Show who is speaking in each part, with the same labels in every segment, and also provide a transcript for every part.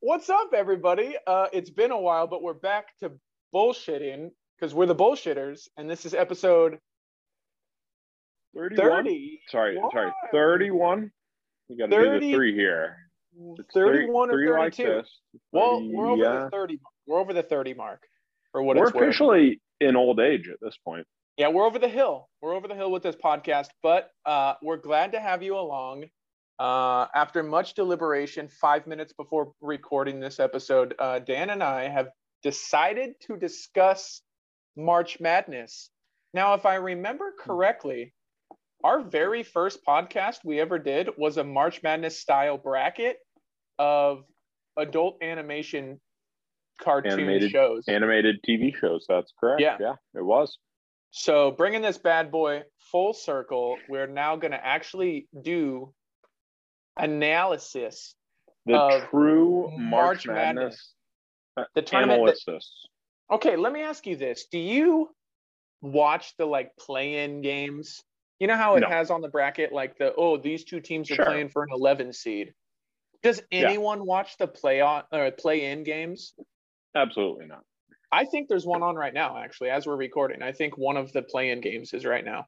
Speaker 1: What's up, everybody? Uh, it's been a while, but we're back to bullshitting because we're the bullshitters, and this is episode
Speaker 2: 31?
Speaker 1: 30.
Speaker 2: Sorry, sorry, 31. You got to do the three here. It's
Speaker 1: 31
Speaker 2: three,
Speaker 1: or
Speaker 2: three like
Speaker 1: 32.
Speaker 2: this.
Speaker 1: well, we're over
Speaker 2: yeah.
Speaker 1: the 30. We're over the 30 mark for what
Speaker 2: We're
Speaker 1: it's worth.
Speaker 2: officially in old age at this point.
Speaker 1: Yeah, we're over the hill. We're over the hill with this podcast, but uh, we're glad to have you along. Uh, after much deliberation, five minutes before recording this episode, uh, Dan and I have decided to discuss March Madness. Now, if I remember correctly, our very first podcast we ever did was a March Madness style bracket of adult animation cartoon
Speaker 2: Animated-
Speaker 1: shows.
Speaker 2: Animated TV shows. That's correct.
Speaker 1: Yeah.
Speaker 2: Yeah, it was.
Speaker 1: So, bringing this bad boy full circle, we're now going to actually do analysis.
Speaker 2: The true
Speaker 1: March
Speaker 2: March,
Speaker 1: Madness.
Speaker 2: Madness,
Speaker 1: The tournament. that-
Speaker 2: analysis.
Speaker 1: okay, let me ask you this: Do you watch the like play-in games? You know how it
Speaker 2: No.
Speaker 1: has on the bracket like the oh these two teams are
Speaker 2: Sure.
Speaker 1: playing for an 11 seed. Does
Speaker 2: Yeah.
Speaker 1: anyone watch the play on or play-in games?
Speaker 2: Absolutely not.
Speaker 1: I think there's one on right now, actually, as we're recording. I think one of the play-in games is right now.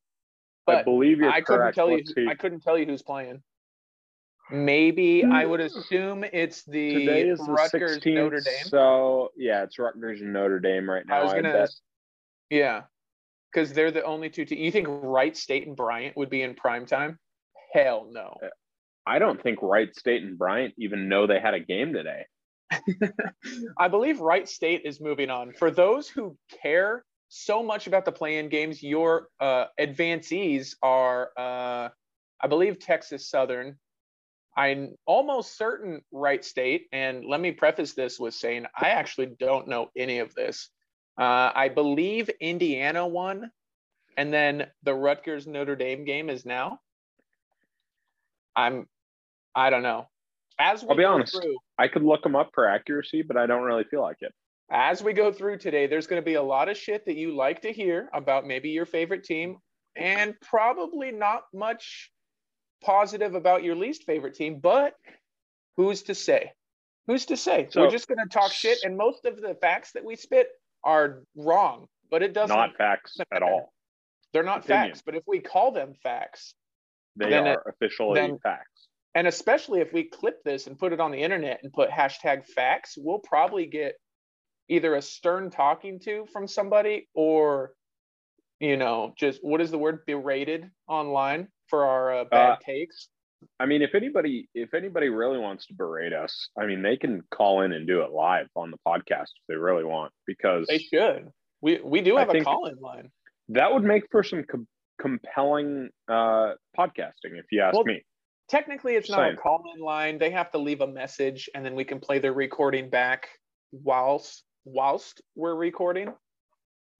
Speaker 2: I
Speaker 1: But
Speaker 2: believe you're
Speaker 1: I couldn't tell you.
Speaker 2: Let's see.
Speaker 1: I couldn't tell you who's playing. Maybe I would assume it's the
Speaker 2: Today is the
Speaker 1: Rutgers
Speaker 2: 16th.
Speaker 1: Notre Dame.
Speaker 2: So, yeah, it's Rutgers and Notre Dame right now.
Speaker 1: I was gonna,
Speaker 2: bet.
Speaker 1: yeah, because they're the only two. Te- you think Wright State and Bryant would be in prime time? Hell no.
Speaker 2: I don't think Wright State and Bryant even know they had a game today.
Speaker 1: I believe Wright State is moving on. For those who care so much about the play-in games, your uh, advancees are, uh, I believe, Texas Southern. I'm almost certain Wright State, and let me preface this with saying I actually don't know any of this. Uh, I believe Indiana won, and then the Rutgers Notre Dame game is now. I'm, I don't know. As
Speaker 2: I'll be honest.
Speaker 1: through,
Speaker 2: I could look them up for accuracy, but I don't really feel like it.
Speaker 1: as we go through today, there's going to be a lot of shit that you like to hear about maybe your favorite team, and probably not much positive about your least favorite team. But who's to say? Who's to say?
Speaker 2: So-
Speaker 1: We're just going to talk shit, and most of the facts that we spit are wrong. But it doesn't.
Speaker 2: Not facts at all.
Speaker 1: they're not
Speaker 2: opinion.
Speaker 1: facts. But if we call them facts,
Speaker 2: They
Speaker 1: Then it-
Speaker 2: are officially
Speaker 1: then-
Speaker 2: facts.
Speaker 1: and especially if we clip this and put it on the internet and put hashtag facts, we'll probably get either a stern talking to from somebody or, you know, just what is the word berated online for our uh, bad
Speaker 2: Uh,
Speaker 1: takes.
Speaker 2: I mean, if anybody if anybody really wants to berate us, I mean, they can call in and do it live on the podcast if they really want, because
Speaker 1: They should. We we do have a call in line.
Speaker 2: that would make for some com- compelling uh, podcasting, if you ask
Speaker 1: Well,
Speaker 2: me.
Speaker 1: Technically, it's
Speaker 2: Just
Speaker 1: not a call in line. They have to leave a message and then we can play their recording back whilst whilst we're recording.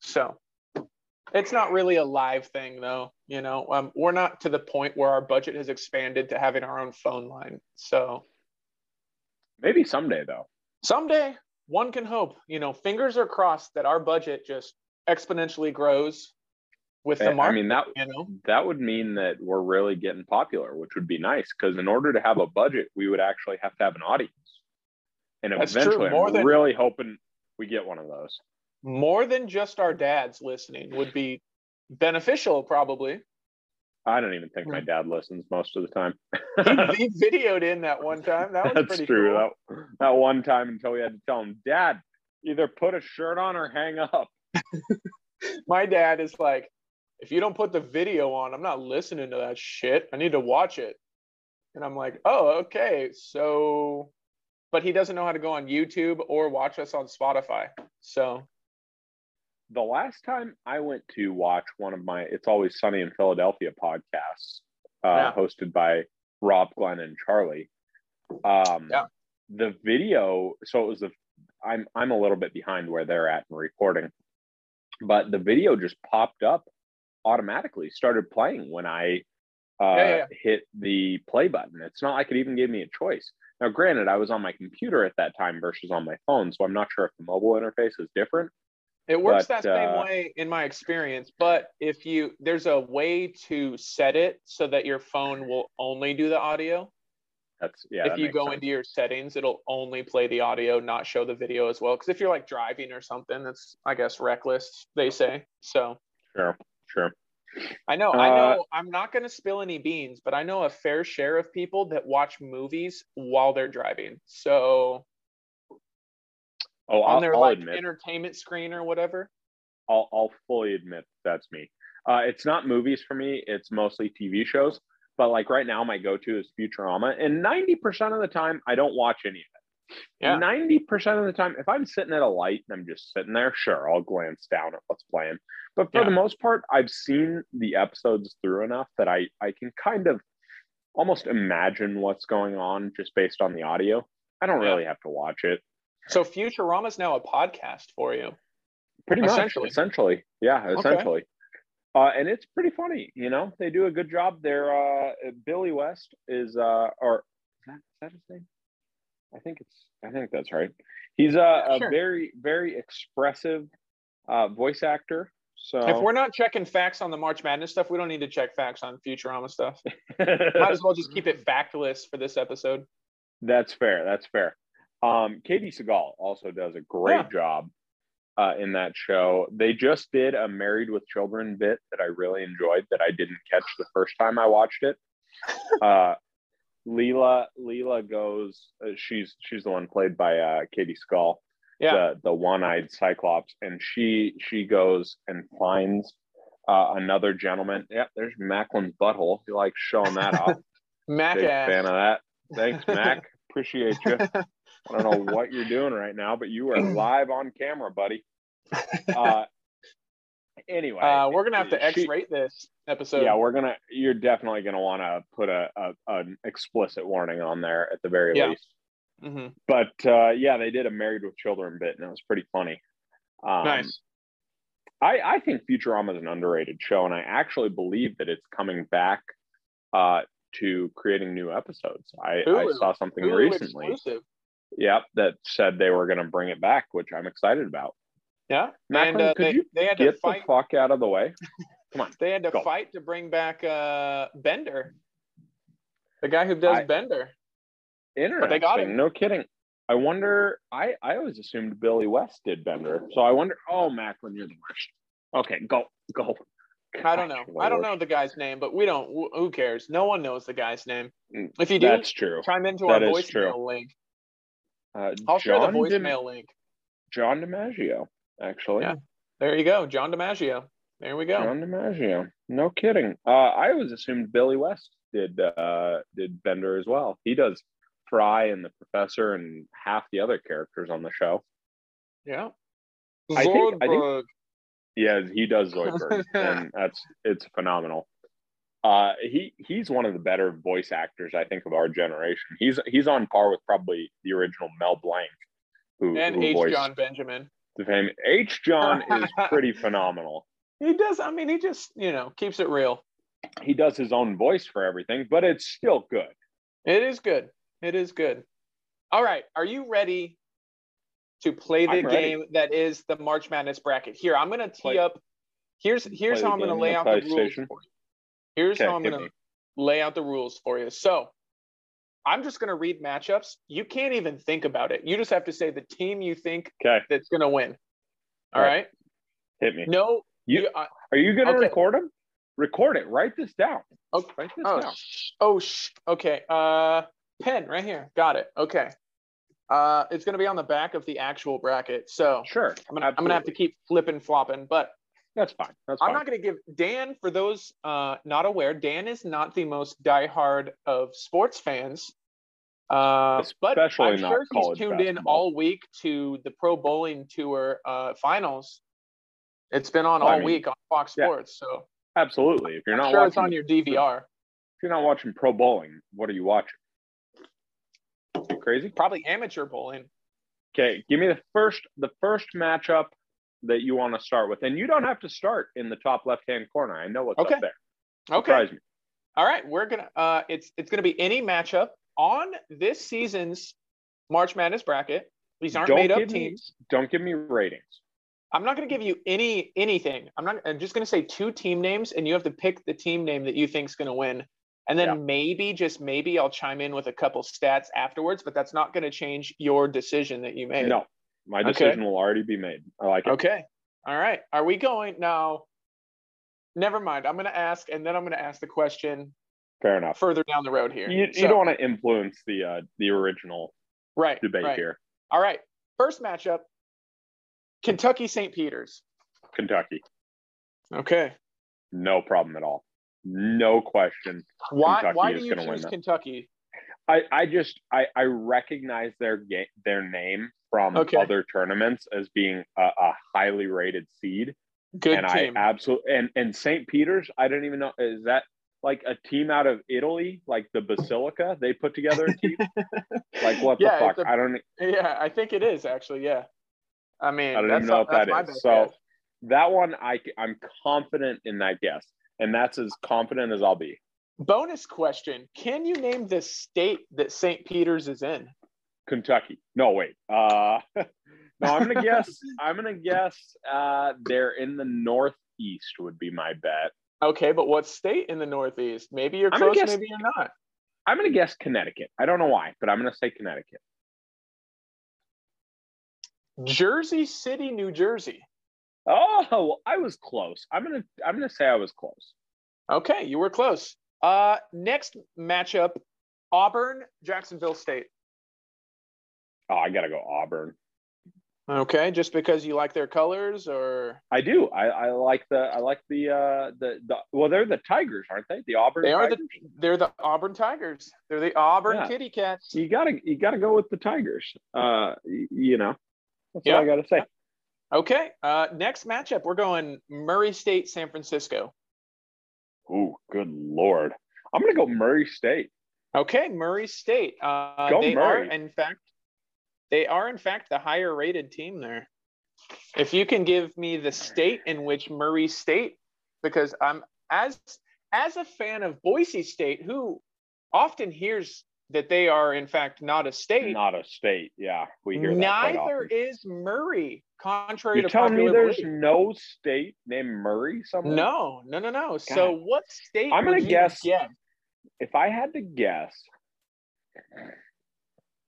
Speaker 1: So it's not really a live thing though, you know. Um, we're not to the point where our budget has expanded to having our own phone line. So
Speaker 2: Maybe someday though.
Speaker 1: someday one can hope, you know, fingers are crossed that our budget just exponentially grows with the market.
Speaker 2: I mean that
Speaker 1: you know.
Speaker 2: that would mean that we're really getting popular, which would be nice. Because in order to have a budget, we would actually have to have an audience, and
Speaker 1: That's true,
Speaker 2: eventually,
Speaker 1: more
Speaker 2: I'm
Speaker 1: than-
Speaker 2: really hoping we get one of those.
Speaker 1: More than just our dads listening would be beneficial probably.
Speaker 2: I don't even think my mm. dad listens most of the time.
Speaker 1: he, he videoed in that one time. That was
Speaker 2: That's
Speaker 1: pretty
Speaker 2: true.
Speaker 1: cool.
Speaker 2: That, that one time until we had to tell him, Dad, either put a shirt on or hang up.
Speaker 1: My dad is like, if you don't put the video on, I'm not listening to that shit. I need to watch it. And I'm like, oh, okay. So, but he doesn't know how to go on YouTube or watch us on Spotify. So,
Speaker 2: The last time I went to watch one of my It's Always Sunny in Philadelphia podcasts, uh,
Speaker 1: Yeah.
Speaker 2: hosted by Rob, Glenn, and Charlie, um,
Speaker 1: Yeah.
Speaker 2: the video, so it was the, I'm, I'm a little bit behind where they're at in recording, but the video just popped up automatically, started playing when I uh,
Speaker 1: Yeah,
Speaker 2: hit the play button. It's not like it even gave me a choice. Now, granted, I was on my computer at that time versus on my phone, so I'm not sure if the mobile interface is different.
Speaker 1: It works
Speaker 2: But,
Speaker 1: that same
Speaker 2: uh,
Speaker 1: way in my experience, but if you there's a way to set it so that your phone will only do the audio.
Speaker 2: That's yeah.
Speaker 1: if
Speaker 2: that
Speaker 1: you go
Speaker 2: sense.
Speaker 1: into your settings, it'll only play the audio, not show the video as well. Because if you're like driving or something, that's I guess reckless. They say so.
Speaker 2: sure, sure.
Speaker 1: I know. I
Speaker 2: Uh,
Speaker 1: know. I'm not going to spill any beans, but I know a fair share of people that watch movies while they're driving. So
Speaker 2: Oh,
Speaker 1: on
Speaker 2: I'll,
Speaker 1: their
Speaker 2: I'll
Speaker 1: like
Speaker 2: admit,
Speaker 1: entertainment screen or whatever.
Speaker 2: I'll, I'll fully admit that's me. Uh, it's not movies for me. It's mostly TV shows. But like right now, my go-to is Futurama, and ninety percent of the time, I don't watch any of it.
Speaker 1: Yeah.
Speaker 2: Ninety percent of the time, if I'm sitting at a light and I'm just sitting there, sure, I'll glance down at what's playing. But for
Speaker 1: Yeah.
Speaker 2: the most part, I've seen the episodes through enough that I I can kind of almost imagine what's going on just based on the audio. I don't
Speaker 1: Yeah.
Speaker 2: really have to watch it.
Speaker 1: So Futurama is now a podcast for you.
Speaker 2: Pretty much,
Speaker 1: Essentially.
Speaker 2: essentially, yeah,
Speaker 1: Okay.
Speaker 2: essentially. Uh, and it's pretty funny, you know. They do a good job. There, uh, Billy West is, uh, or is that, is that his name? I think it's, I think that's right. He's a, a
Speaker 1: Sure.
Speaker 2: very, very expressive uh, voice actor. So
Speaker 1: If we're not checking facts on the March Madness stuff, we don't need to check facts on Futurama stuff. Might as well just keep it factless for this episode.
Speaker 2: That's fair. That's fair. Um, Katey Sagal also does a great
Speaker 1: Yeah.
Speaker 2: job uh, in that show. They just did a Married with Children bit that I really enjoyed that I didn't catch the first time I watched it. Uh, Leela Leela goes. Uh, she's she's the one played by uh, Katey Sagal,
Speaker 1: Yeah.
Speaker 2: the the one eyed Cyclops, and she she goes and finds. Uh, another gentleman. Yep, there's Macklin's butthole. He likes showing that off.
Speaker 1: Mac
Speaker 2: Big
Speaker 1: ass.
Speaker 2: fan of that. Thanks, Mac. Appreciate you. I don't know what you're doing right now, but you are live on camera, buddy. Uh, anyway,
Speaker 1: Uh, we're gonna have to X-rate this episode.
Speaker 2: yeah, we're gonna. You're definitely gonna want to put a, a an explicit warning on there at the very
Speaker 1: Yeah.
Speaker 2: least.
Speaker 1: hmm
Speaker 2: But uh, yeah, they did a Married with Children bit, and it was pretty funny. Um,
Speaker 1: nice.
Speaker 2: I, I think Futurama is an underrated show, and I actually believe that it's coming back uh, to creating new episodes. I, I saw something recently.
Speaker 1: exclusive.
Speaker 2: Yep, that said they were going to bring it back, which I'm excited about.
Speaker 1: Yeah.
Speaker 2: Macklin,
Speaker 1: and uh,
Speaker 2: could
Speaker 1: they,
Speaker 2: you
Speaker 1: they had to
Speaker 2: Get the
Speaker 1: fight.
Speaker 2: fuck out of the way. Come on.
Speaker 1: They had to
Speaker 2: go.
Speaker 1: fight to bring back uh, Bender, the guy who does
Speaker 2: I-
Speaker 1: Bender.
Speaker 2: Interesting.
Speaker 1: But they got him.
Speaker 2: No kidding. I wonder. I I always assumed Billy West did Bender, so I wonder. Oh, Macklin, you're the worst. Okay, go go.
Speaker 1: I don't know.
Speaker 2: Gosh,
Speaker 1: I don't know the guy's name, but we don't. Who cares? No one knows the guy's name.
Speaker 2: Mm,
Speaker 1: If you do,
Speaker 2: That's true.
Speaker 1: chime into
Speaker 2: that
Speaker 1: our
Speaker 2: is true.
Speaker 1: voicemail link.
Speaker 2: Uh,
Speaker 1: I'll share the
Speaker 2: John Dim-
Speaker 1: voicemail link.
Speaker 2: John DiMaggio, actually.
Speaker 1: Yeah. There you go, John DiMaggio. There we go.
Speaker 2: John DiMaggio. No kidding. Uh, I always assumed Billy West did uh, did Bender as well. He does Fry and the Professor and half the other characters on the show.
Speaker 1: Yeah.
Speaker 2: I think- I think-
Speaker 1: Zoidberg.
Speaker 2: Yeah, he does Zoidberg, and that's it's phenomenal. Uh, he he's one of the better voice actors I think of our generation. He's he's on par with probably the original Mel Blanc, who,
Speaker 1: and
Speaker 2: who
Speaker 1: H.
Speaker 2: voiced
Speaker 1: John Benjamin.
Speaker 2: the famous H. John is pretty phenomenal.
Speaker 1: He does. I mean, he just you know keeps it real.
Speaker 2: He does his own voice for everything, but it's still good.
Speaker 1: It is good. It is good. All right. Are you ready to play the
Speaker 2: I'm ready.
Speaker 1: game that is the March Madness bracket? Here, I'm going to tee
Speaker 2: Play-
Speaker 1: up. Here's here's how I'm going to lay out the rules for you. Here's
Speaker 2: Okay,
Speaker 1: how I'm going to lay out the rules for you. So, I'm just going to read matchups. You can't even think about it. You just have to say the team you think
Speaker 2: Okay,
Speaker 1: that's going to win. All
Speaker 2: Right.
Speaker 1: right.
Speaker 2: hit me.
Speaker 1: No.
Speaker 2: You-
Speaker 1: uh,
Speaker 2: Are you going to
Speaker 1: Okay.
Speaker 2: record them? Record it. Write this down.
Speaker 1: Okay.
Speaker 2: Write this
Speaker 1: Oh,
Speaker 2: down.
Speaker 1: oh, sh- okay. Uh, pen right here. Got it. Okay. Uh, it's gonna be on the back of the actual bracket. So
Speaker 2: Sure.
Speaker 1: I'm gonna, I'm gonna have to keep flipping flopping, but
Speaker 2: That's fine. That's
Speaker 1: I'm not gonna give Dan. For those uh, not aware, Dan is not the most diehard of sports fans. Uh, but I'm sure he's
Speaker 2: college
Speaker 1: tuned in all week to the Pro Bowling Tour uh, finals. It's been on
Speaker 2: Well, I
Speaker 1: all
Speaker 2: mean,
Speaker 1: week on Fox
Speaker 2: yeah.
Speaker 1: Sports, so
Speaker 2: Absolutely. If you're
Speaker 1: I'm
Speaker 2: not
Speaker 1: sure
Speaker 2: watching,
Speaker 1: it's on your DVR.
Speaker 2: if you're not watching pro bowling, what are you watching? You crazy?
Speaker 1: Probably amateur bowling.
Speaker 2: Okay, give me the first the first matchup that you want to start with, and you don't have to start in the top left hand corner. I know what's
Speaker 1: Okay.
Speaker 2: up there.
Speaker 1: Okay.
Speaker 2: Surprise me.
Speaker 1: All right, we're gonna. Uh, it's it's gonna be any matchup on this season's March Madness bracket. These aren't
Speaker 2: Don't
Speaker 1: made up
Speaker 2: give me-
Speaker 1: teams.
Speaker 2: Don't give me ratings.
Speaker 1: I'm not gonna give you any anything. I'm not. I'm just gonna say two team names, and you have to pick the team name that you think's gonna win. And then
Speaker 2: Yeah.
Speaker 1: maybe, just maybe, I'll chime in with a couple stats afterwards, but that's not going to change your decision that you made.
Speaker 2: No, my
Speaker 1: Okay.
Speaker 2: decision will already be made. I like it.
Speaker 1: Okay. All right. Are we going now? Never mind. I'm going to ask, and then I'm going to ask the question
Speaker 2: Fair enough.
Speaker 1: further down the road here.
Speaker 2: You, you don't want to influence the uh, the original
Speaker 1: right,
Speaker 2: debate
Speaker 1: right.
Speaker 2: here.
Speaker 1: All right. First matchup Kentucky St. Peter's.
Speaker 2: Kentucky,
Speaker 1: Okay.
Speaker 2: no problem at all. No question.
Speaker 1: Why,
Speaker 2: Kentucky
Speaker 1: why
Speaker 2: is
Speaker 1: do you choose. Kentucky?
Speaker 2: I, I just I, I recognize their game their name from
Speaker 1: Okay.
Speaker 2: other tournaments as being a, a highly rated seed,
Speaker 1: Good
Speaker 2: and
Speaker 1: team.
Speaker 2: I absolutely and and St. Peter's I don't even know is that like a team out of Italy like the Basilica they put together a team like what
Speaker 1: Yeah,
Speaker 2: the fuck I don't
Speaker 1: yeah, I think it is actually. Yeah. I mean,
Speaker 2: I don't even know if
Speaker 1: that's my
Speaker 2: is. So
Speaker 1: guess.
Speaker 2: that one I I'm confident in that guess, and that's as confident as I'll be.
Speaker 1: Bonus question Can you name the state that St. Peter's is in?
Speaker 2: Kentucky. No, wait. Uh, no, I'm gonna guess. I'm gonna guess. Uh, they're in the northeast. Would be my bet.
Speaker 1: Okay, but what state in the Northeast? Maybe you're close,
Speaker 2: guess-
Speaker 1: maybe you're not.
Speaker 2: I'm gonna guess Connecticut. I don't know why, but I'm gonna say Connecticut.
Speaker 1: Jersey City, New Jersey.
Speaker 2: Oh, I was close. I'm gonna. I'm gonna say I was close.
Speaker 1: Okay, you were close. Uh, next matchup Auburn, Jacksonville State.
Speaker 2: Oh, I gotta go Auburn.
Speaker 1: Okay, just because you like their colors or
Speaker 2: I do. I, I like the. I like the. Uh, the the. Well, they're the Tigers, aren't they? The Auburn.
Speaker 1: they are the they're the Auburn Tigers. They're the Auburn
Speaker 2: Yeah.
Speaker 1: Kitty Cats.
Speaker 2: you gotta you gotta go with the Tigers. Uh, you know, that's
Speaker 1: Yeah.
Speaker 2: all I gotta say.
Speaker 1: Okay, uh, next matchup we're going Murray State, San Francisco.
Speaker 2: Ooh, good lord! I'm gonna go Murray State.
Speaker 1: Okay, Murray State. Uh,
Speaker 2: Go
Speaker 1: they
Speaker 2: Murray.
Speaker 1: are in fact they are in fact the higher rated team there. If you can give me the state in which Murray State, because I'm as as a fan of Boise State, who often hears that they are in fact not a state.
Speaker 2: Not a state. Yeah, we hear that
Speaker 1: Neither is Murray, contrary
Speaker 2: You're
Speaker 1: to
Speaker 2: telling me there's
Speaker 1: belief.
Speaker 2: no state named Murray somewhere?
Speaker 1: No, no, no, no. So what state?
Speaker 2: I'm gonna guess-
Speaker 1: guess?
Speaker 2: If I had to guess,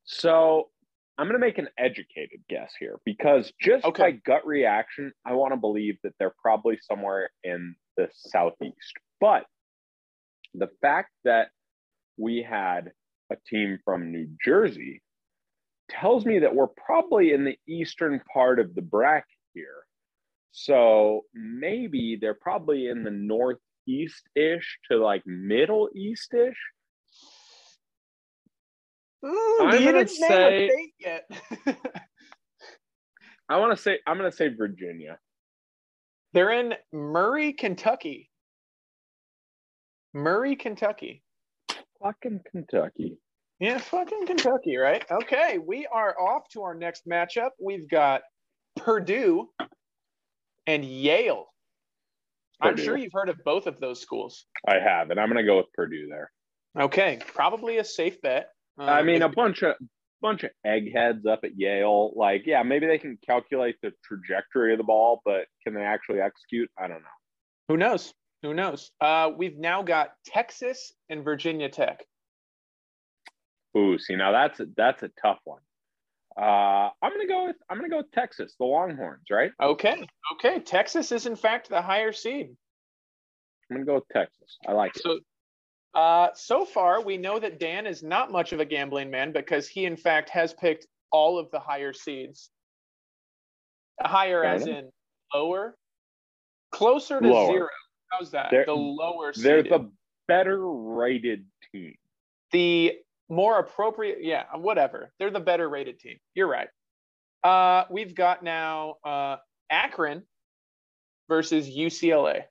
Speaker 2: so I'm gonna make an educated guess here because just
Speaker 1: Okay.
Speaker 2: by gut reaction, I want to believe that they're probably somewhere in the southeast. But the fact that we had a team from New Jersey tells me that we're probably in the eastern part of the bracket here. So maybe they're probably in the northeast ish to like middle east ish. I'm gonna
Speaker 1: didn't
Speaker 2: say-
Speaker 1: yet.
Speaker 2: I want to say I'm going to say Virginia.
Speaker 1: They're in Murray, Kentucky. Murray, Kentucky.
Speaker 2: Fucking Kentucky.
Speaker 1: Yeah, fucking Kentucky, right? Okay, we are off to our next matchup. We've got Purdue and Yale. I'm sure you've heard of both of those schools.
Speaker 2: I have, and I'm going to go with Purdue there.
Speaker 1: Okay, probably a safe bet.
Speaker 2: I
Speaker 1: Um,
Speaker 2: mean,
Speaker 1: if-
Speaker 2: a bunch of bunch of eggheads up at Yale. Like, yeah, maybe they can calculate the trajectory of the ball, but can they actually execute? I don't know.
Speaker 1: who knows? Who knows? Uh, we've now got Texas and Virginia Tech.
Speaker 2: Ooh, see now that's a, that's a tough one. Uh, I'm gonna go with I'm gonna go with Texas, the Longhorns, right?
Speaker 1: Okay, okay. Texas is in fact the higher seed.
Speaker 2: I'm gonna go with Texas. I like it.
Speaker 1: So, uh, so far we know that Dan is not much of a gambling man because he, in fact, has picked all of the higher seeds. Higher as in lower, closer to
Speaker 2: Lower.
Speaker 1: zero. How's that? The lower
Speaker 2: They're the better rated team.
Speaker 1: the more appropriate yeah whatever they're the better rated team you're right uh we've got now uh akron versus ucla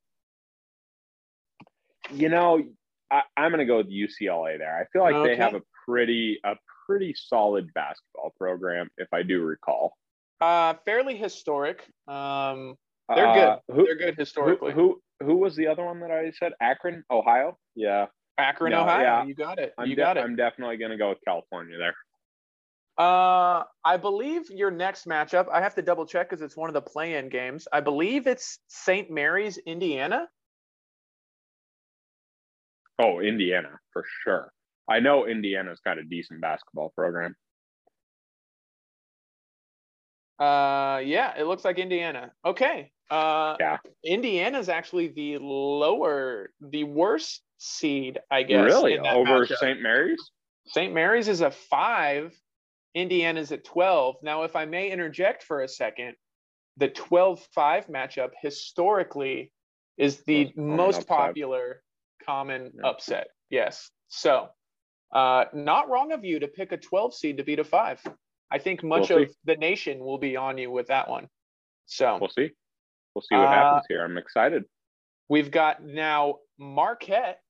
Speaker 2: You know, I, I'm gonna go with UCLA there. I feel like
Speaker 1: Okay.
Speaker 2: they have a pretty a pretty solid basketball program, if I do recall.
Speaker 1: uh fairly historic um they're
Speaker 2: Uh,
Speaker 1: good
Speaker 2: Who,
Speaker 1: they're good historically
Speaker 2: who who was the other one that I said? Akron, Ohio. Yeah,
Speaker 1: akron
Speaker 2: no,
Speaker 1: ohio
Speaker 2: yeah.
Speaker 1: you got it
Speaker 2: I'm
Speaker 1: you
Speaker 2: de-
Speaker 1: got it
Speaker 2: I'm definitely gonna go with California there.
Speaker 1: uh i believe your next matchup i have to double check because it's one of the play-in games i believe it's st mary's indiana
Speaker 2: Oh, Indiana for sure. I know Indiana's got a decent basketball program.
Speaker 1: Uh, yeah, it looks like Indiana. Okay. Uh,
Speaker 2: Yeah.
Speaker 1: Indiana's actually the lower, the worst seed, I guess.
Speaker 2: really? Over. St. Mary's?
Speaker 1: St. Mary's is a five. Indiana's at 12. Now, if I may interject for a second, the 12 5 matchup historically is the
Speaker 2: Most
Speaker 1: most popular common
Speaker 2: Yeah.
Speaker 1: upset. Yes. So, uh, not wrong of you to pick a 12 seed to beat a five. I think much
Speaker 2: We'll
Speaker 1: of the nation will be on you with that one. So,
Speaker 2: We'll see. We'll see what
Speaker 1: Uh,
Speaker 2: happens here. I'm excited.
Speaker 1: we've got now Marquette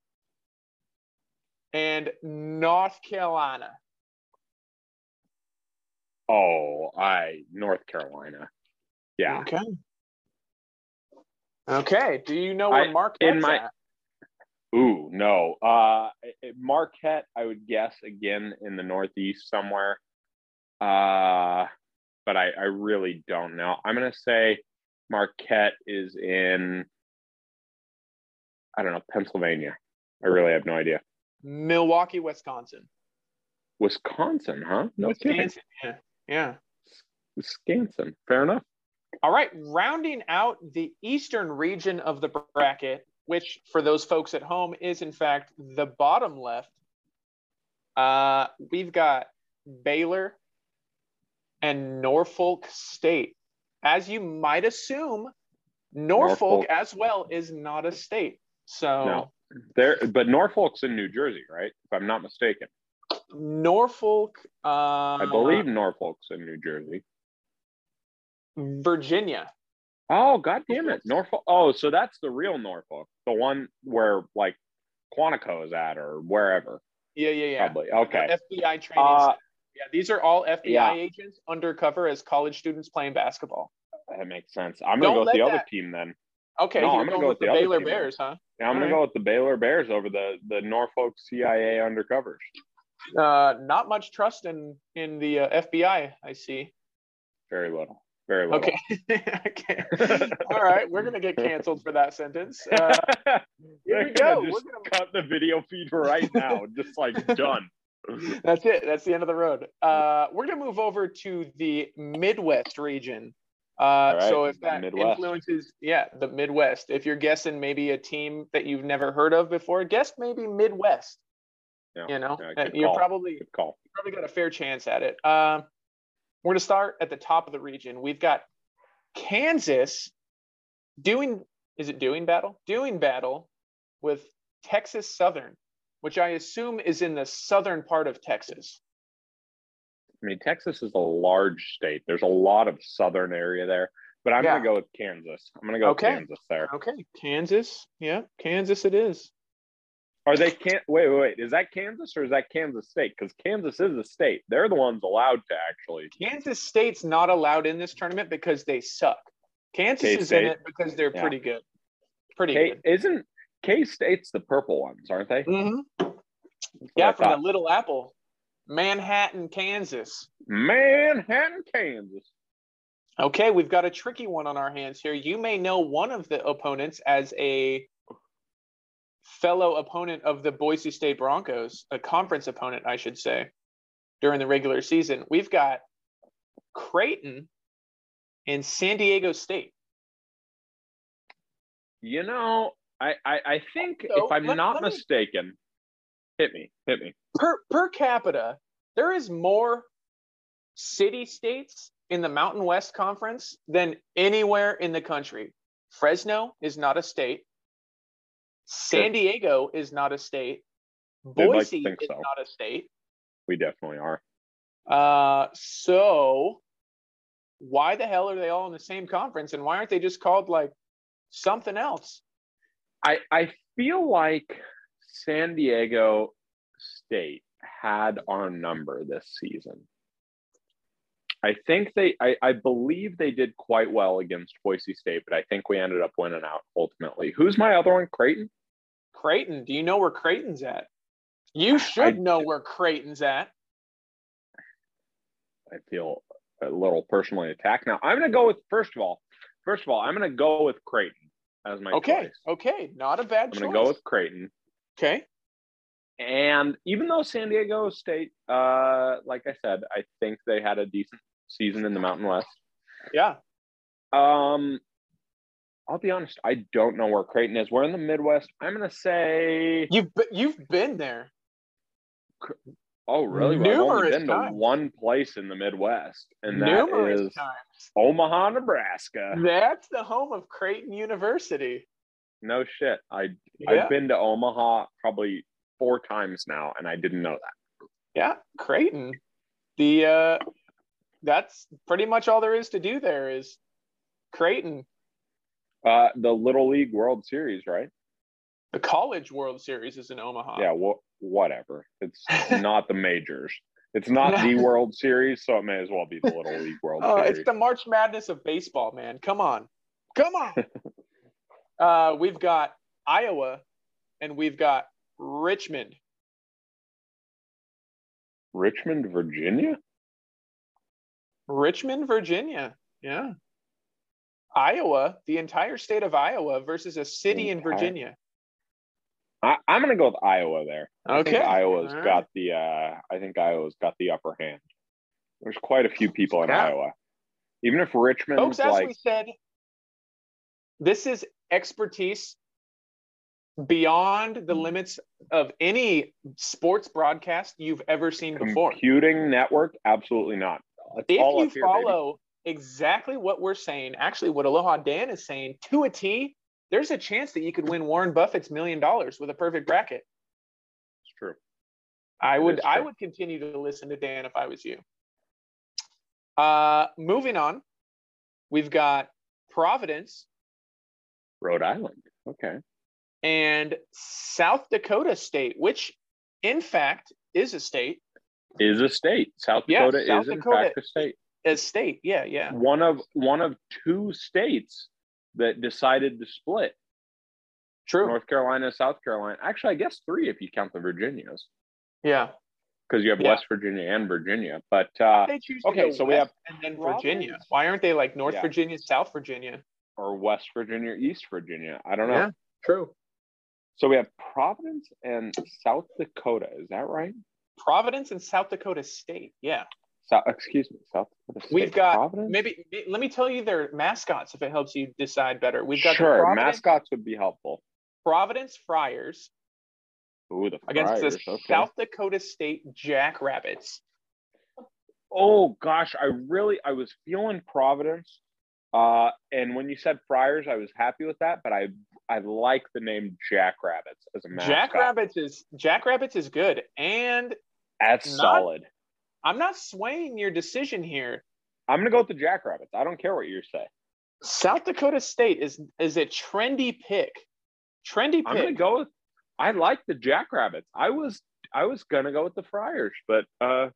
Speaker 1: and North Carolina.
Speaker 2: Oh, I North Carolina. Yeah.
Speaker 1: Okay. Okay. Do you know where
Speaker 2: I-
Speaker 1: Marquette's
Speaker 2: in my-
Speaker 1: at?
Speaker 2: Ooh, no. Uh Marquette, I would guess again in the Northeast somewhere. Uh but I, I really don't know. I'm gonna say Marquette is in I don't know, Pennsylvania. I really have no idea.
Speaker 1: Milwaukee, Wisconsin.
Speaker 2: Wisconsin, huh? No kidding.
Speaker 1: Wisconsin. Yeah. Yeah.
Speaker 2: Wisconsin. Fair enough.
Speaker 1: All right. Rounding out the eastern region of the bracket, which for those folks at home is in fact the bottom left. Uh, we've got Baylor and Norfolk State. As you might assume, Norfolk,
Speaker 2: Norfolk.
Speaker 1: as well is not a state. So
Speaker 2: No. There but Norfolk's in New Jersey, right? If I'm not mistaken.
Speaker 1: Norfolk, uh,
Speaker 2: I believe Norfolk's in New Jersey.
Speaker 1: Virginia.
Speaker 2: Oh, god damn it. Norfolk. Oh, so that's the real Norfolk. The one where like Quantico is at or wherever.
Speaker 1: Yeah, yeah, yeah.
Speaker 2: Probably. Okay.
Speaker 1: FBI training.
Speaker 2: Uh.
Speaker 1: Yeah, these are all FBI
Speaker 2: yeah.
Speaker 1: agents undercover as college students playing basketball.
Speaker 2: That makes sense. I'm
Speaker 1: Don't
Speaker 2: gonna go with the other team then.
Speaker 1: Okay,
Speaker 2: No,
Speaker 1: you're
Speaker 2: I'm gonna
Speaker 1: going
Speaker 2: go
Speaker 1: with
Speaker 2: with
Speaker 1: the, Baylor
Speaker 2: team.
Speaker 1: Bears, huh?
Speaker 2: Yeah, I'm gonna
Speaker 1: Alright.
Speaker 2: go with the Baylor Bears over the the Norfolk CIA undercovers.
Speaker 1: Uh, not much trust in in the uh, FBI. I see.
Speaker 2: Very little. Very little.
Speaker 1: Okay. okay. All right, we're gonna get canceled for that sentence. Uh, here we
Speaker 2: They're
Speaker 1: go.
Speaker 2: Just
Speaker 1: We're gonna-
Speaker 2: cut the video feed right now. just like done.
Speaker 1: that's it. That's the end of the road. Uh, we're gonna move over to the Midwest region. Uh,
Speaker 2: right,
Speaker 1: so if that
Speaker 2: Midwest.
Speaker 1: influences, yeah, the Midwest. If you're guessing maybe a team that you've never heard of before, guess maybe Midwest.
Speaker 2: Yeah,
Speaker 1: You know,
Speaker 2: yeah,
Speaker 1: Uh, you're
Speaker 2: call.
Speaker 1: probably
Speaker 2: Good call.
Speaker 1: probably got a fair chance at it. Um, we're going to start at the top of the region. We've got Kansas doing, is it doing battle? Doing battle with Texas Southern, which I assume is in the southern part of Texas.
Speaker 2: I mean, Texas is a large state. There's a lot of southern area there, but I'm
Speaker 1: Yeah.
Speaker 2: gonna go with Kansas. I'm gonna go
Speaker 1: Okay.
Speaker 2: with Kansas there.
Speaker 1: Okay, Kansas. Yeah, Kansas it is.
Speaker 2: Are they can wait, wait, wait. Is that Kansas or is that Kansas State? Because Kansas is a state. They're the ones allowed to actually.
Speaker 1: Kansas State's not allowed in this tournament because they suck. Kansas is in it because they're
Speaker 2: Yeah.
Speaker 1: pretty good. Pretty
Speaker 2: K
Speaker 1: good.
Speaker 2: isn't K State's the purple ones, aren't they?
Speaker 1: hmm Yeah, from the. Little Apple, Manhattan, Kansas.
Speaker 2: Manhattan, Kansas.
Speaker 1: Okay, we've got a tricky one on our hands here. You may know one of the opponents as a fellow opponent of the Boise State Broncos, a conference opponent, I should say, during the regular season. We've got Creighton and San Diego State.
Speaker 2: You know, I I, I think
Speaker 1: So,
Speaker 2: if I'm
Speaker 1: let-
Speaker 2: not
Speaker 1: let me-
Speaker 2: mistaken, hit me, hit me.
Speaker 1: Per per capita, there is more city states in the Mountain West Conference than anywhere in the country. Fresno is not a state. San Diego is not a state.
Speaker 2: They'd like
Speaker 1: Boise is
Speaker 2: so.
Speaker 1: not a state.
Speaker 2: We definitely are.
Speaker 1: Uh, so why the hell are they all in the same conference and why aren't they just called like something else?
Speaker 2: I I feel like San Diego State had our number this season. I think they I, I believe they did quite well against Boise State, but I think we ended up winning out ultimately. Who's my other one? Creighton?
Speaker 1: Creighton, do you know where Creighton's at? You should
Speaker 2: I-
Speaker 1: know where Creighton's at.
Speaker 2: I feel a little personally attacked. Now I'm gonna go with first of all, first of all, I'm gonna go with Creighton as my
Speaker 1: Okay,
Speaker 2: choice.
Speaker 1: okay, not a bad choice.
Speaker 2: I'm
Speaker 1: choice.
Speaker 2: gonna go with Creighton.
Speaker 1: okay,
Speaker 2: And even though San Diego State, uh, like I said, I think they had a decent season in the Mountain West.
Speaker 1: Yeah.
Speaker 2: Um, I'll be honest, I don't know where Creighton is. We're in the Midwest. I'm gonna say.
Speaker 1: You've you've been there.
Speaker 2: Oh, really? Well, I've only
Speaker 1: Numerous
Speaker 2: been
Speaker 1: times.
Speaker 2: to one place in the Midwest, and that
Speaker 1: numerous
Speaker 2: is
Speaker 1: times.
Speaker 2: Omaha, Nebraska.
Speaker 1: That's the home of Creighton University.
Speaker 2: No shit. I
Speaker 1: Yeah.
Speaker 2: I've been to Omaha probably four times now, and I didn't know that.
Speaker 1: Yeah, Creighton. The uh that's pretty much all there is to do there is Creighton,
Speaker 2: Uh, the Little League World Series, right?
Speaker 1: the College World Series is in Omaha.
Speaker 2: Yeah. Wha whatever. It's not the majors. It's not the World Series, so it may as well be the Little League World
Speaker 1: Oh,
Speaker 2: Series.
Speaker 1: it's the March Madness of baseball, man. Come on. Come on. uh we've got Iowa and we've got Richmond.
Speaker 2: Richmond, Virginia.
Speaker 1: Richmond, Virginia. Yeah. Iowa, the entire state of Iowa versus a city in Virginia.
Speaker 2: I, I'm gonna go with Iowa there. I think
Speaker 1: Okay.
Speaker 2: Iowa's
Speaker 1: right.
Speaker 2: got the. Uh, I think Iowa's got the upper hand. There's quite a few people in
Speaker 1: Yeah.
Speaker 2: Iowa. Even if Richmond
Speaker 1: Folks, as
Speaker 2: like
Speaker 1: we said, this is expertise beyond the
Speaker 2: Hmm.
Speaker 1: limits of any sports broadcast you've ever seen before.
Speaker 2: computing network, absolutely not. That's
Speaker 1: If you
Speaker 2: here, baby.
Speaker 1: follow exactly what we're saying, actually what Aloha Dan is saying to a T, there's a chance that you could win Warren Buffett's million dollars with a perfect bracket.
Speaker 2: It's true.
Speaker 1: I would
Speaker 2: is
Speaker 1: I would continue to listen to Dan if I was you. Uh moving on, we've got Providence
Speaker 2: Rhode Island. Okay.
Speaker 1: and South Dakota State, which in fact is a state,
Speaker 2: Is a state. South Dakota Yeah,
Speaker 1: South
Speaker 2: is in
Speaker 1: Dakota-
Speaker 2: fact a state.
Speaker 1: a state. Yeah, yeah.
Speaker 2: One of one of two states that decided to split.
Speaker 1: True.
Speaker 2: North Carolina, South Carolina. Actually, I guess three if you count the Virginias,
Speaker 1: Yeah.
Speaker 2: because you have
Speaker 1: Yeah.
Speaker 2: West Virginia and Virginia. But uh,
Speaker 1: They choose
Speaker 2: okay,
Speaker 1: go
Speaker 2: so we
Speaker 1: have and then Virginia.
Speaker 2: Providence.
Speaker 1: Why aren't they like North
Speaker 2: Yeah.
Speaker 1: Virginia, South Virginia?
Speaker 2: or West Virginia, East Virginia. I don't know.
Speaker 1: Yeah. True.
Speaker 2: So we have Providence and South Dakota. Is that right?
Speaker 1: Providence and South Dakota State. Yeah.
Speaker 2: So, excuse me, South Dakota State.
Speaker 1: We've got
Speaker 2: Providence?
Speaker 1: maybe let me tell you their mascots if it helps you decide better. We've got
Speaker 2: sure. Mascots would be helpful.
Speaker 1: Providence Friars
Speaker 2: Ooh, the Friars.
Speaker 1: against the
Speaker 2: okay.
Speaker 1: South Dakota State Jackrabbits.
Speaker 2: Oh gosh, I really I was feeling Providence. Uh, and when you said Friars, I was happy with that, but I I like the name Jackrabbits as a mascot.
Speaker 1: Jackrabbits is Jackrabbits is good, and
Speaker 2: That's
Speaker 1: not-
Speaker 2: solid.
Speaker 1: I'm not swaying your decision here.
Speaker 2: I'm gonna go with the Jackrabbits. I don't care what you say.
Speaker 1: South Dakota State is is a trendy pick. Trendy pick.
Speaker 2: I'm gonna go with. I like the Jackrabbits. I was I was gonna go with the Friars, but uh,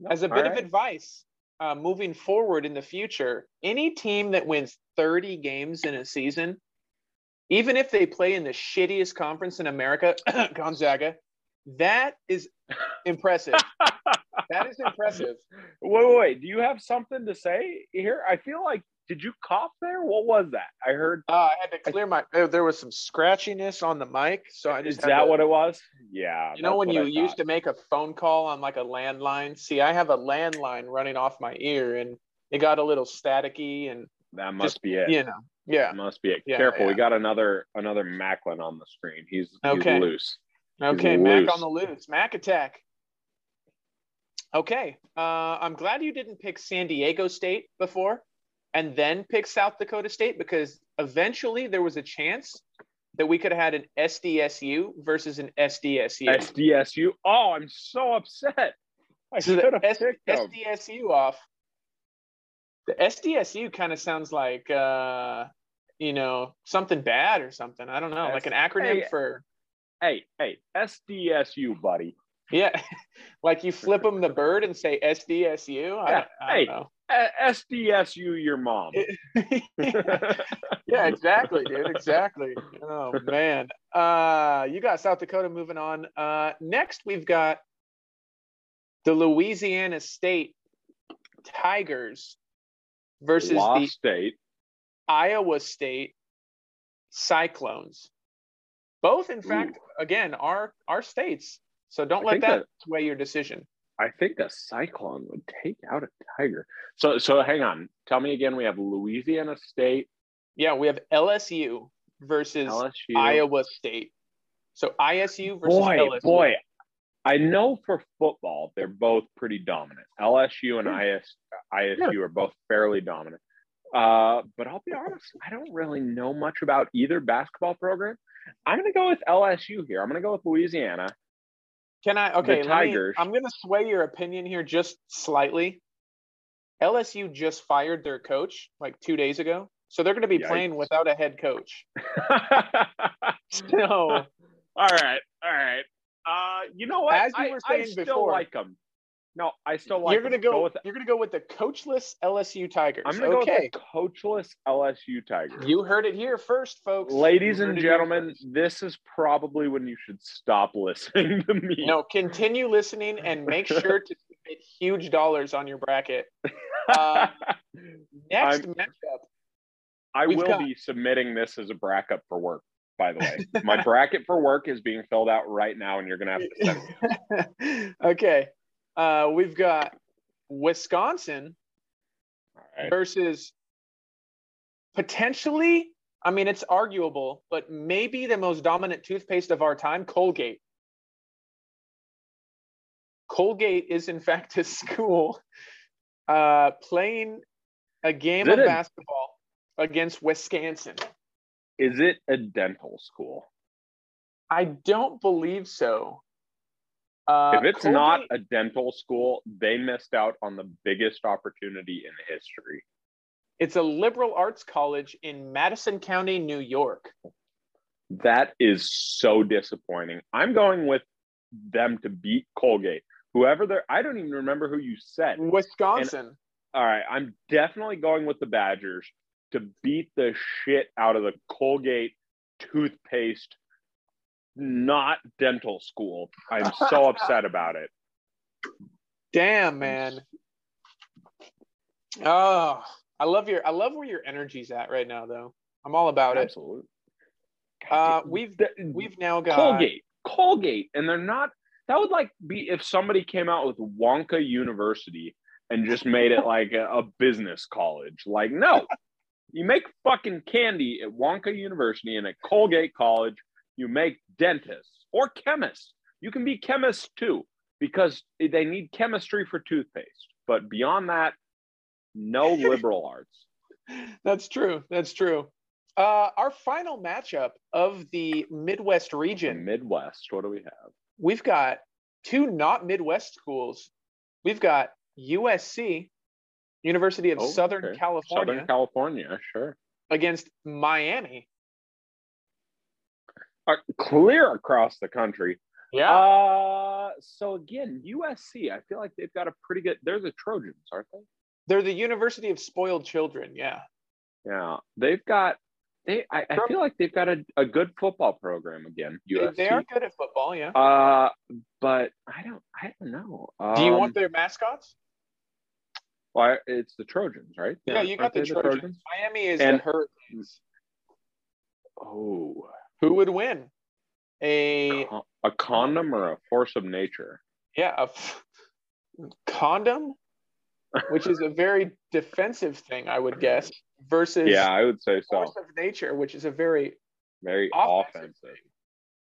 Speaker 2: no,
Speaker 1: As a bit of advice, uh, moving forward in the future, any team that wins 30 games in a season, even if they play in the shittiest conference in America, Gonzaga, that is impressive. that is impressive.
Speaker 2: Wait, wait, wait. Do you have something to say here? I feel like did you cough there? What was that? I heard.
Speaker 1: Uh, I had to clear my. There, was some scratchiness on the mic, so I
Speaker 2: Is
Speaker 1: just. had
Speaker 2: that
Speaker 1: to-
Speaker 2: what it was? Yeah.
Speaker 1: You know when you used to make a phone call on like a landline? See, I have a landline running off my ear, and it got a little staticky, and
Speaker 2: That must
Speaker 1: just,
Speaker 2: be it.
Speaker 1: you know, yeah.
Speaker 2: That must be it.
Speaker 1: Yeah,
Speaker 2: Careful, we got another another Macklin on the screen. He's, he's
Speaker 1: Okay.
Speaker 2: loose.
Speaker 1: Okay, Mac on the loose. Mac attack. Okay, uh, I'm glad you didn't pick San Diego State before and then pick South Dakota State because eventually there was a chance that we could have had an SDSU versus an SDSU.
Speaker 2: SDSU. Oh, I'm so upset. I
Speaker 1: So
Speaker 2: should have
Speaker 1: S-
Speaker 2: picked them.
Speaker 1: SDSU off. The SDSU kind of sounds like, uh, you know, something bad or something. I don't know, like an acronym
Speaker 2: Hey.
Speaker 1: for
Speaker 2: Hey, hey, SDSU, buddy.
Speaker 1: Yeah, like you flip them the bird and say SDSU. I,
Speaker 2: Yeah,
Speaker 1: don't- I
Speaker 2: hey.
Speaker 1: know.
Speaker 2: SDSU, your mom.
Speaker 1: yeah, exactly, dude. Exactly. Oh man. Uh, you got South Dakota moving on. Uh, next we've got the Louisiana State Tigers versus
Speaker 2: Law
Speaker 1: the
Speaker 2: State.
Speaker 1: Iowa State Cyclones. Both, in fact, again, are our states. So don't
Speaker 2: I
Speaker 1: let that
Speaker 2: that-
Speaker 1: sway your decision.
Speaker 2: I think a cyclone would take out a tiger. So so hang on. Tell me again. We have Louisiana State,
Speaker 1: Yeah, we have LSU versus
Speaker 2: LSU.
Speaker 1: Iowa State. So ISU versus
Speaker 2: boy,
Speaker 1: LSU.
Speaker 2: boy. I know for football they're both pretty dominant. LSU and
Speaker 1: Yeah.
Speaker 2: IS, ISU are both fairly dominant. Uh, but I'll be honest, I don't really know much about either basketball program. I'm going to go with LSU here. I'm going to go with Louisiana.
Speaker 1: Can I? Okay, let me, I'm going to sway your opinion here just slightly. LSU just fired their coach like two days ago, so they're going to be playing without a head coach. So
Speaker 2: all right, all right. Uh, you know what?
Speaker 1: As you
Speaker 2: I,
Speaker 1: were
Speaker 2: I
Speaker 1: saying
Speaker 2: still
Speaker 1: before-
Speaker 2: like them. No, I still like.
Speaker 1: you're going to
Speaker 2: them.
Speaker 1: go.
Speaker 2: with.
Speaker 1: you're going to go with the coachless LSU Tigers.
Speaker 2: I'm going to
Speaker 1: okay.
Speaker 2: go with the coachless LSU Tigers.
Speaker 1: You heard it here first, folks.
Speaker 2: Ladies and
Speaker 1: heard it here
Speaker 2: gentlemen, this is probably when you should stop listening to me.
Speaker 1: No, continue listening and make sure to submit huge dollars on your bracket. Uh, next
Speaker 2: I'm-
Speaker 1: matchup.
Speaker 2: I will
Speaker 1: got-
Speaker 2: be submitting this as a bracket for work. By the way, my bracket for work is being filled out right now, and you're going to have to send. me.
Speaker 1: okay. Uh, we've got Wisconsin
Speaker 2: right.
Speaker 1: versus potentially, I mean, it's arguable, but maybe the most dominant toothpaste of our time, Colgate. Colgate is, in fact, a school uh, playing a game of
Speaker 2: it
Speaker 1: basketball against Wisconsin.
Speaker 2: Is it a dental school?
Speaker 1: I don't believe so. Uh,
Speaker 2: if it's not a dental school, they missed out on the biggest opportunity in history.
Speaker 1: it's a liberal arts college in Madison County, New York.
Speaker 2: That is so disappointing. I'm going with them to beat Colgate. Whoever they're, I don't even remember who you said.
Speaker 1: Wisconsin.
Speaker 2: All right, I'm definitely going with the Badgers to beat the shit out of the Colgate toothpaste, not dental school. I'm so upset about it.
Speaker 1: Damn, man. Oh, I love your I love where your energy's at right now though. I'm all about it.
Speaker 2: Absolutely.
Speaker 1: Uh we've we've now got
Speaker 2: Colgate, Colgate, and they're not. That would like be if somebody came out with Wonka University and just made it like a, a business college. Like, no, you make fucking candy at Wonka University and at Colgate College. You make dentists or chemists. You can be chemists too because they need chemistry for toothpaste. But beyond that, no liberal arts.
Speaker 1: That's true. That's true. Uh our final matchup of the Midwest region.
Speaker 2: Midwest. What do we have?
Speaker 1: We've got two not Midwest schools. We've got USC, University of
Speaker 2: Oh,
Speaker 1: Southern
Speaker 2: okay.
Speaker 1: California,
Speaker 2: Southern California, sure.
Speaker 1: against Miami.
Speaker 2: Uh, clear across the country.
Speaker 1: Yeah.
Speaker 2: Uh, so again, USC, I feel like they've got a pretty good. They're the Trojans, aren't they?
Speaker 1: They're the University of Spoiled Children. Yeah.
Speaker 2: Yeah, they've got. They, I, I feel like they've got a, a good football program again.
Speaker 1: They-
Speaker 2: USC.
Speaker 1: They are good at football. Yeah.
Speaker 2: Uh, but I don't. I don't know. Um,
Speaker 1: Do you want their mascots?
Speaker 2: Why it's the Trojans, right?
Speaker 1: Yeah, you got
Speaker 2: aren't
Speaker 1: the Trojans. Miami is
Speaker 2: And-
Speaker 1: the Hurricanes.
Speaker 2: Oh,
Speaker 1: Who would win? A
Speaker 2: con- a condom or a force of nature?
Speaker 1: yeah, a f- condom, which is a very defensive thing, I would guess, versus
Speaker 2: Yeah, I would say so.
Speaker 1: force of nature, which is a very
Speaker 2: Very
Speaker 1: offensive
Speaker 2: offensive.
Speaker 1: thing.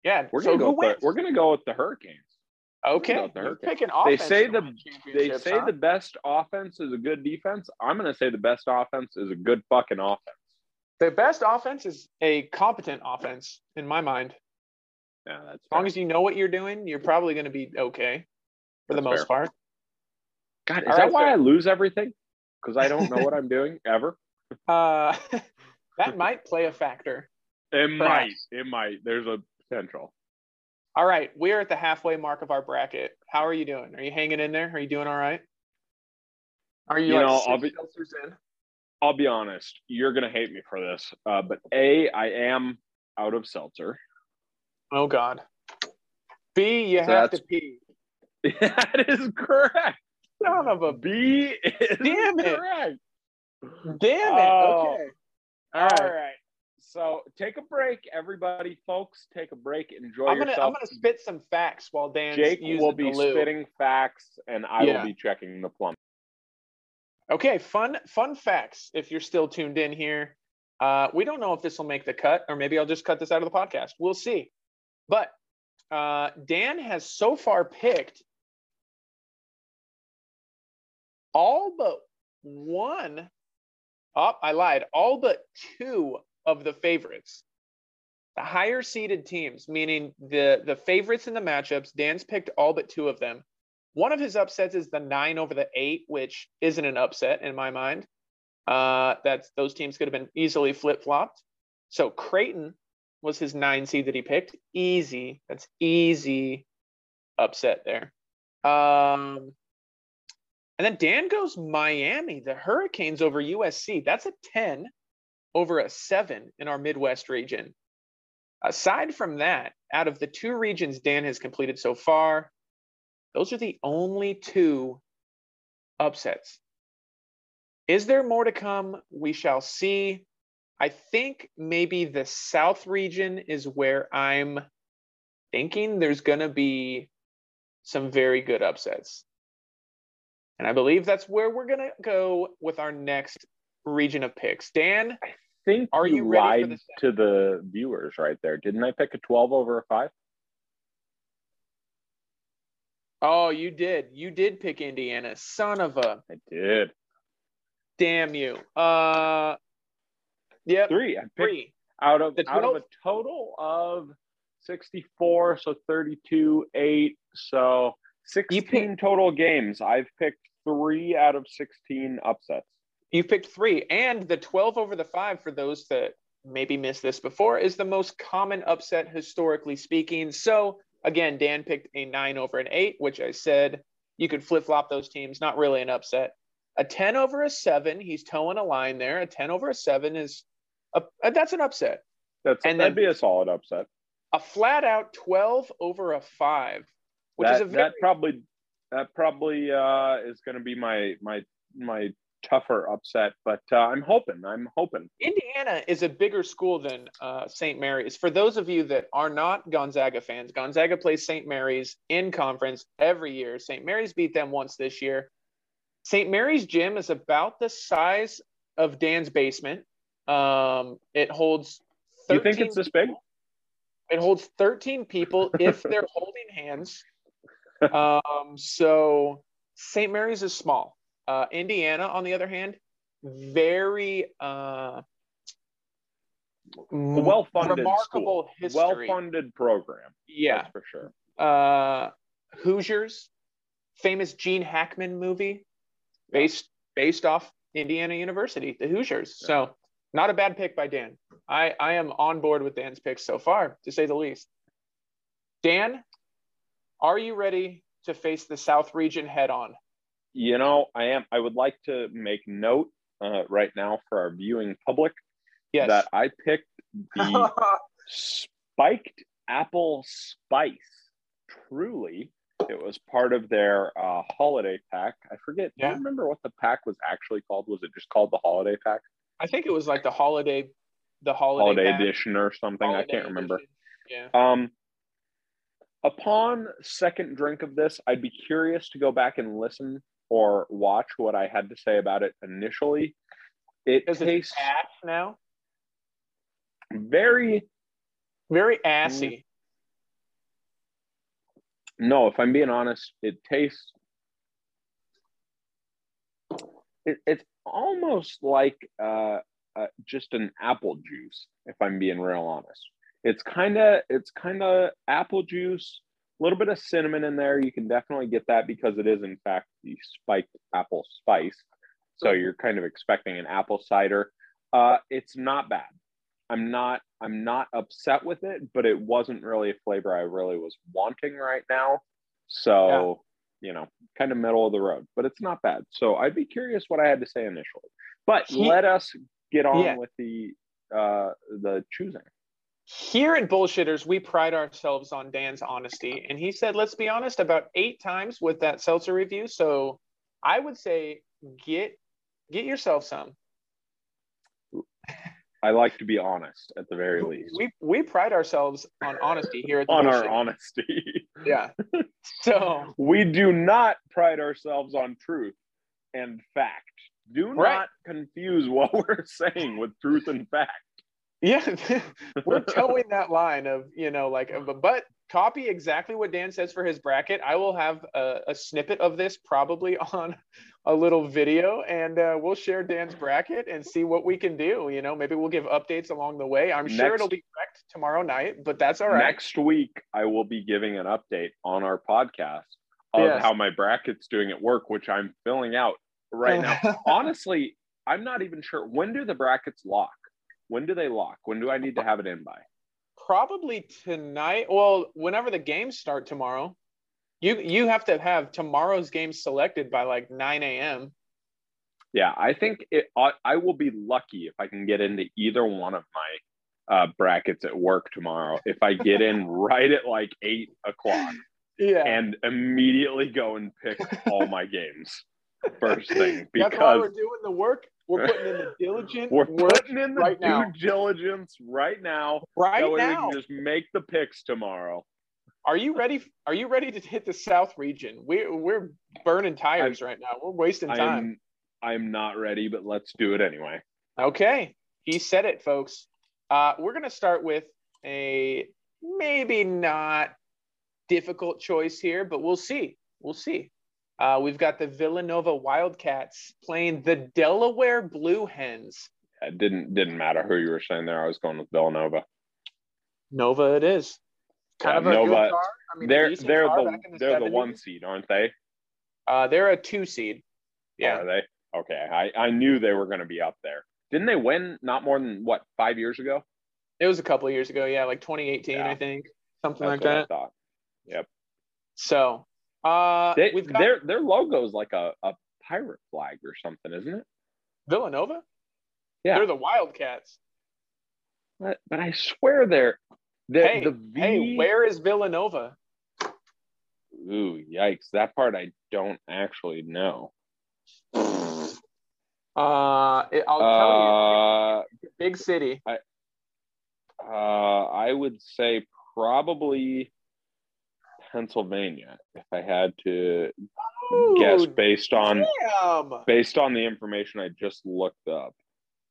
Speaker 1: yeah.
Speaker 2: We're
Speaker 1: so
Speaker 2: gonna go. With the, we're gonna go with the Hurricanes.
Speaker 1: okay,
Speaker 2: go the
Speaker 1: you're
Speaker 2: Hurricanes. They say the- They say
Speaker 1: huh?
Speaker 2: the best offense is a good defense. I'm gonna say the best offense is a good fucking offense.
Speaker 1: The best offense is a competent offense in my mind.
Speaker 2: Yeah, that's
Speaker 1: As long as you know what you're doing, you're probably going to be okay for the
Speaker 2: That's
Speaker 1: most part.
Speaker 2: God, is
Speaker 1: All
Speaker 2: that
Speaker 1: right,
Speaker 2: why
Speaker 1: so-
Speaker 2: I lose everything? Because I don't know what I'm doing ever.
Speaker 1: Uh, that might play a factor.
Speaker 2: It might. It might. There's a potential.
Speaker 1: All right, we're at the halfway mark of our bracket. How are you doing? Are you hanging in there? Are you doing all right? Are you,
Speaker 2: You
Speaker 1: like
Speaker 2: know,
Speaker 1: six
Speaker 2: I'll be-
Speaker 1: in?
Speaker 2: I'll be honest. You're gonna hate me for this, uh, but a I am out of seltzer.
Speaker 1: Oh God. B, you
Speaker 2: So
Speaker 1: have to pee.
Speaker 2: that is correct.
Speaker 1: Son of a
Speaker 2: B is
Speaker 1: Damn it.
Speaker 2: correct.
Speaker 1: damn it.
Speaker 2: Oh.
Speaker 1: okay.
Speaker 2: All
Speaker 1: All
Speaker 2: right. so take a break, everybody, folks. Take a break. Enjoy
Speaker 1: I'm gonna
Speaker 2: yourself.
Speaker 1: I'm gonna spit some facts while Dan's
Speaker 2: Jake
Speaker 1: using
Speaker 2: will be spitting facts, and I
Speaker 1: Yeah.
Speaker 2: will be checking the plumb.
Speaker 1: Okay, fun fun facts. If you're still tuned in here, uh, we don't know if this will make the cut, or maybe I'll just cut this out of the podcast. We'll see. But uh, Dan has so far picked all but one. Oh, I lied. All but two of the favorites. The higher seeded teams, meaning the the favorites in the matchups. Dan's picked all but two of them. One of his upsets is the nine over the eight, which isn't an upset in my mind. Uh, that's those teams could have been easily flip flopped. So Creighton was his nine seed that he picked. Easy. That's easy upset there. Um, and then Dan goes Miami, the Hurricanes over USC. That's a 10 over a seven in our Midwest region. Aside from that, out of the two regions Dan has completed so far, those are the only two upsets. Is there more to come? We shall see. I think maybe the South region is where I'm thinking there's going to be some very good upsets. And I believe that's where we're going to go with our next region of picks. Dan, I
Speaker 2: think
Speaker 1: Are
Speaker 2: you,
Speaker 1: you
Speaker 2: lied to the viewers right there. Didn't I pick a 12 over a 5?
Speaker 1: Oh, you did. You did pick Indiana. Son of a
Speaker 2: I did.
Speaker 1: damn you. Uh, yep,
Speaker 2: 3. I
Speaker 1: three.
Speaker 2: out of
Speaker 1: The
Speaker 2: out of a total of 64, so 32, 8, so 16
Speaker 1: picked-
Speaker 2: total games. I've picked 3 out of 16 upsets.
Speaker 1: You picked three, and the 12 over the five, for those that maybe missed this before, is the most common upset historically speaking. So, again, Dan picked a nine over an eight, which I said you could flip flop those teams, not really an upset. A 10 over a seven, he's towing a line there. A 10 over a seven is a, uh, that's an upset.
Speaker 2: That's
Speaker 1: And
Speaker 2: that'd
Speaker 1: then-
Speaker 2: be a solid upset.
Speaker 1: A flat out 12 over a five, which
Speaker 2: that,
Speaker 1: is a very
Speaker 2: that probably that probably uh, is going to be my my my tougher upset, but uh, I'm hoping. I'm hoping.
Speaker 1: Indiana is a bigger school than uh, St. Mary's. For those of you that are not Gonzaga fans, Gonzaga plays St. Mary's in conference every year. St. Mary's beat them once this year. St. Mary's gym is about the size of Dan's basement. Um, it holds.
Speaker 2: You think
Speaker 1: 13
Speaker 2: it's this big?
Speaker 1: people. It holds 13 people if they're holding hands. Um, so St. Mary's is small. Uh, Indiana, on the other hand, very uh,
Speaker 2: well-funded
Speaker 1: remarkable
Speaker 2: school.
Speaker 1: history.
Speaker 2: Well-funded program.
Speaker 1: yeah.
Speaker 2: That's for sure.
Speaker 1: Uh, Hoosiers, famous Gene Hackman movie, based based off Indiana University, the Hoosiers. So not a bad pick by Dan. I I am on board with Dan's picks so far, to say the least. Dan, are you ready to face the South region head on?
Speaker 2: You know, I am. I would like to make note uh, right now for our viewing public
Speaker 1: Yes.
Speaker 2: that I picked the spiked apple spice. Truly, it was part of their uh, holiday pack. I forget. Do you remember what the pack was actually called? Was it just called the holiday pack?
Speaker 1: I think it was like the holiday, the holiday,
Speaker 2: Holiday edition or something? I can't remember.
Speaker 1: Yeah.
Speaker 2: Um, upon second drink of this, I'd be curious to go back and listen or watch what I had to say about it initially. It
Speaker 1: Does it
Speaker 2: tastes
Speaker 1: ash now?
Speaker 2: very
Speaker 1: Very assy.
Speaker 2: no. If I'm being honest, it tastes. It, it's almost like uh, uh, just an apple juice. If I'm being real honest, it's kind of it's kind of apple juice. A little bit of cinnamon in there. You can definitely get that because it is in fact the spiked apple spice. So you're kind of expecting an apple cider. Uh, it's not bad. I'm not I'm not upset with it, but it wasn't really a flavor I really was wanting right now. So, you know, kind of middle of the road, but it's not bad. So I'd be curious what I had to say initially. But let us get on
Speaker 1: Yeah.
Speaker 2: with the uh the choosing.
Speaker 1: Here at Bullshitters, we pride ourselves on Dan's honesty. And he said, let's be honest, about eight times with that seltzer review. So I would say get get yourself some.
Speaker 2: I like to be honest at the very least.
Speaker 1: We we pride ourselves on honesty here at the
Speaker 2: on our honesty.
Speaker 1: Yeah. So
Speaker 2: we do not pride ourselves on truth and fact. Do
Speaker 1: Right.
Speaker 2: not confuse what we're saying with truth and fact.
Speaker 1: Yeah, we're towing that line of you know like but, copy exactly what Dan says for his bracket. I will have a, a snippet of this probably on a little video, and uh, we'll share Dan's bracket and see what we can do. You know, maybe we'll give updates along the way. I'm sure it'll be correct tomorrow night, but that's all right.
Speaker 2: Next week, I will be giving an update on our podcast of
Speaker 1: Yes.
Speaker 2: how my bracket's doing at work, which I'm filling out right now. Honestly, I'm not even sure. When do the brackets lock? When do they lock? When do I need to have it in by?
Speaker 1: probably tonight. Well, whenever the games start tomorrow, you you have to have tomorrow's game selected by like 9 a.m.
Speaker 2: Yeah, I think it. I, I will be lucky if I can get into either one of my uh, brackets at work tomorrow. If I get in right at like eight o'clock
Speaker 1: Yeah.
Speaker 2: and immediately go and pick all my games first thing
Speaker 1: That's why
Speaker 2: because
Speaker 1: we're doing the work. We're putting in the diligent
Speaker 2: we're putting in the
Speaker 1: right
Speaker 2: due
Speaker 1: now.
Speaker 2: diligence right now.
Speaker 1: right
Speaker 2: that way
Speaker 1: now.
Speaker 2: we can just make the picks tomorrow.
Speaker 1: Are you ready? Are you ready to hit the South region? We're we're burning tires right now. We're wasting time.
Speaker 2: I'm I'm not ready, but let's do it anyway.
Speaker 1: Okay, he said it, folks. Uh, we're gonna start with a maybe not difficult choice here, but we'll see. We'll see. Uh, we've got the Villanova Wildcats playing the Delaware Blue Hens.
Speaker 2: It didn't didn't matter who you were saying there. I was going with Villanova.
Speaker 1: Nova, it is. Kind
Speaker 2: Yeah,
Speaker 1: of a good
Speaker 2: Nova-
Speaker 1: car. I mean,
Speaker 2: they're they're
Speaker 1: car
Speaker 2: the they're the one seed, aren't they?
Speaker 1: Uh, they're a two seed. Yeah.
Speaker 2: Are they? Okay. I, I knew they were going to be up there. Didn't they win not more than what five years ago?
Speaker 1: It was a couple of years ago. Yeah, like 2018,
Speaker 2: Yeah.
Speaker 1: I think, something
Speaker 2: That's
Speaker 1: like that.
Speaker 2: thought.
Speaker 1: So, uh,
Speaker 2: They,
Speaker 1: we've got
Speaker 2: their their logo is like a, a pirate flag or something, isn't it?
Speaker 1: Villanova.
Speaker 2: Yeah.
Speaker 1: They're the Wildcats.
Speaker 2: But, but I swear they're the
Speaker 1: Hey,
Speaker 2: the V.
Speaker 1: Hey, where is Villanova?
Speaker 2: Ooh, yikes! That part I don't actually know.
Speaker 1: Uh, it- I'll tell
Speaker 2: Uh,
Speaker 1: you, big city.
Speaker 2: I, uh, I would say probably Pennsylvania if I had to guess based on
Speaker 1: damn.
Speaker 2: based on the information I just looked up.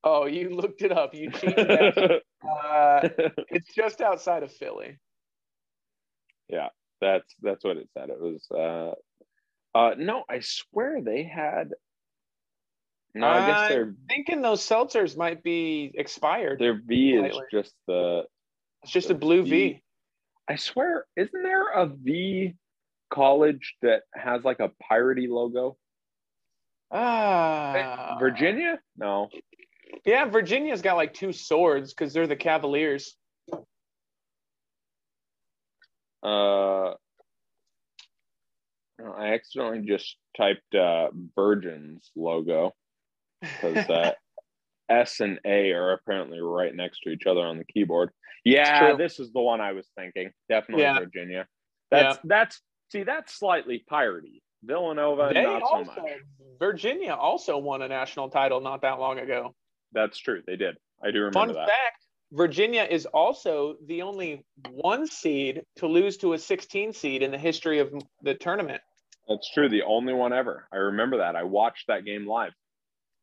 Speaker 1: Oh, you looked it up. You cheated. uh, it's just outside of Philly.
Speaker 2: Yeah, that's that's what it said. It was uh uh no, I swear they had no, I guess
Speaker 1: I'm Thinking those seltzers might be expired.
Speaker 2: their V is just the
Speaker 1: It's just a blue V.
Speaker 2: V. I swear, isn't there a V college that has like a piratey logo?
Speaker 1: Ah,
Speaker 2: Virginia? No.
Speaker 1: Yeah, Virginia's got like two swords because they're the Cavaliers.
Speaker 2: Uh I accidentally just typed uh Virgin's logo because uh, S and A are apparently right next to each other on the keyboard. Yeah, this is the one I was thinking. Definitely
Speaker 1: Yeah.
Speaker 2: Virginia. That's that's see that's slightly piratey. Villanova,
Speaker 1: They
Speaker 2: not so much.
Speaker 1: Virginia also won a national title not that long ago.
Speaker 2: That's true. They did. I do remember that.
Speaker 1: Fun
Speaker 2: that.
Speaker 1: fact Virginia is also the only one seed to lose to a 16 seed in the history of the tournament.
Speaker 2: That's true. The only one ever. I remember that. I watched that game live.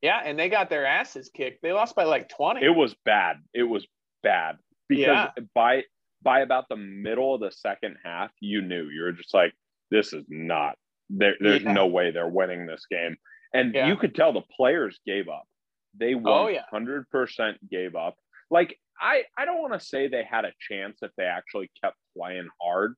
Speaker 1: Yeah, and they got their asses kicked. They lost by like 20.
Speaker 2: It was bad. It was bad because
Speaker 1: Yeah.
Speaker 2: by by about the middle of the second half, you knew you were just like, this is not. There, there's
Speaker 1: Yeah.
Speaker 2: no way they're winning this game, and
Speaker 1: Yeah.
Speaker 2: you could tell the players gave up. They
Speaker 1: Oh, yeah.
Speaker 2: 100% gave up. Like I, I don't want to say they had a chance if they actually kept playing hard,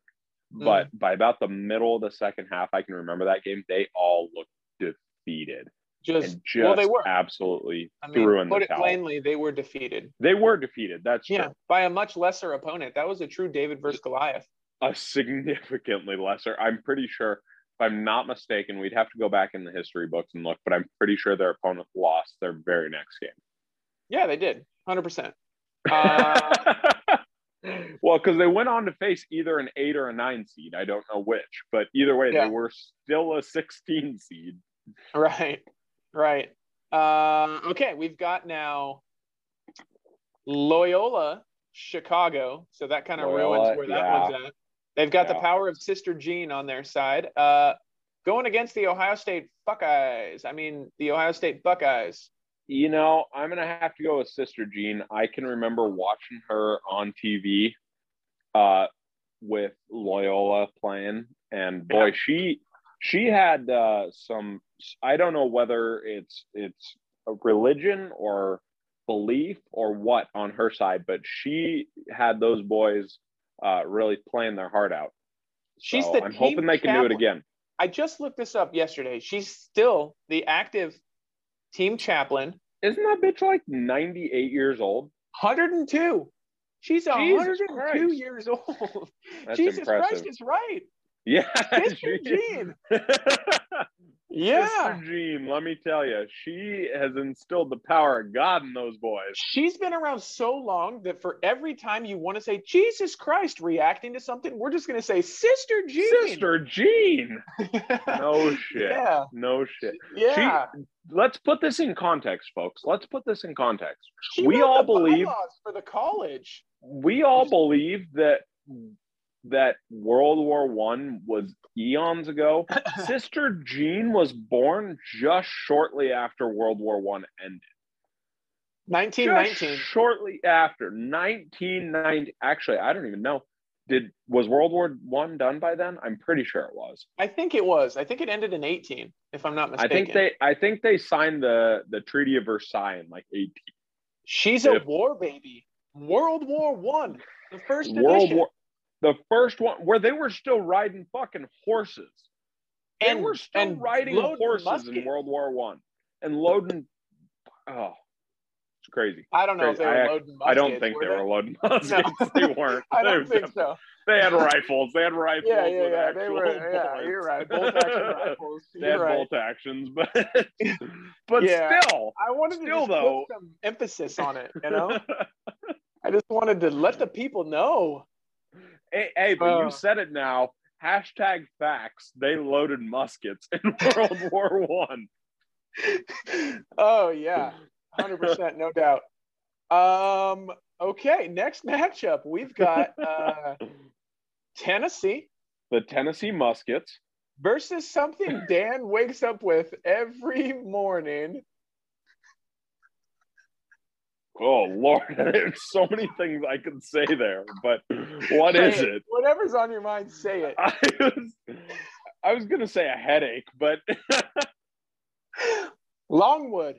Speaker 2: but
Speaker 1: Mm.
Speaker 2: by about the middle of the second half, I can remember that game. They all looked defeated
Speaker 1: just,
Speaker 2: and just
Speaker 1: well, they were.
Speaker 2: absolutely
Speaker 1: I mean,
Speaker 2: threw in
Speaker 1: put
Speaker 2: the
Speaker 1: it
Speaker 2: towel.
Speaker 1: plainly, they were defeated.
Speaker 2: They were defeated. That's true.
Speaker 1: Yeah, by a much lesser opponent. That was a true David versus Goliath.
Speaker 2: A significantly lesser. I'm pretty sure, if I'm not mistaken, we'd have to go back in the history books and look, but I'm pretty sure their opponent lost their very next game.
Speaker 1: Yeah, they did. 100%. Uh,
Speaker 2: well, because they went on to face either an eight or a nine seed. I don't know which, but either way,
Speaker 1: Yeah.
Speaker 2: they were still a 16 seed.
Speaker 1: right, right. Uh, okay, we've got now Loyola Chicago. So that kind of ruins where that yeah. one's at. They've got yeah. the power of Sister Jean on their side. Uh, going against the Ohio State Buckeyes. I mean, the Ohio State Buckeyes.
Speaker 2: You know, I'm gonna have to go with Sister Jean. I can remember watching her on TV uh, with Loyola playing, and boy, yeah. she she had uh, some. I don't know whether it's it's a religion or belief or what on her side, but she had those boys uh, really playing their heart out. She's so the I'm hoping they can chaplain. do it again.
Speaker 1: I just looked this up yesterday. She's still the active team chaplain.
Speaker 2: Isn't that bitch like 98 years old?
Speaker 1: 102. She's Jesus 102 Christ. years old. That's Jesus impressive. Christ is right.
Speaker 2: Yeah.
Speaker 1: Sister Jean. Yeah.
Speaker 2: Sister Jean, let me tell you, she has instilled the power of God in those boys.
Speaker 1: She's been around so long that for every time you want to say Jesus Christ reacting to something, we're just going to say Sister Jean.
Speaker 2: Sister Jean. no shit. Yeah. No shit.
Speaker 1: Yeah.
Speaker 2: She, let's put this in context, folks. Let's put this in context. She we all believe
Speaker 1: for the college.
Speaker 2: We all believe that that World War One was eons ago. Sister Jean was born just shortly after World War One ended.
Speaker 1: 1919.
Speaker 2: Shortly after 1990. Actually, I don't even know. Did was World War One done by then? I'm pretty sure it was.
Speaker 1: I think it was. I think it ended in 18, if I'm not mistaken.
Speaker 2: I think they I think they signed the the Treaty of Versailles in like 18.
Speaker 1: She's if, a war baby. World War One, the first World edition. War
Speaker 2: the first one where they were still riding fucking horses. They and, were still and riding horses muskets. in World War One and loading. Oh, it's crazy.
Speaker 1: I don't know crazy. if they were I, loading muskets.
Speaker 2: I don't think they, they, were loading muskets. No. they weren't.
Speaker 1: I don't they, think so.
Speaker 2: They had rifles. They had rifles.
Speaker 1: Yeah, yeah, yeah. They were. Bullets. Yeah, you're right. Bolt action rifles.
Speaker 2: They had right. bolt actions, but but yeah. still,
Speaker 1: I wanted still, to though, put some emphasis on it. You know, I just wanted to let the people know
Speaker 2: Hey, hey but uh, you said it now. Hashtag facts. They loaded muskets in World War One.
Speaker 1: Oh yeah, hundred percent, no doubt. Um. Okay, next matchup we've got uh, Tennessee.
Speaker 2: The Tennessee Muskets
Speaker 1: versus something Dan wakes up with every morning
Speaker 2: Oh Lord, there's so many things I can say there, but what say is it? it?
Speaker 1: Whatever's on your mind, say it.
Speaker 2: I was, I was gonna say a headache, but
Speaker 1: Longwood,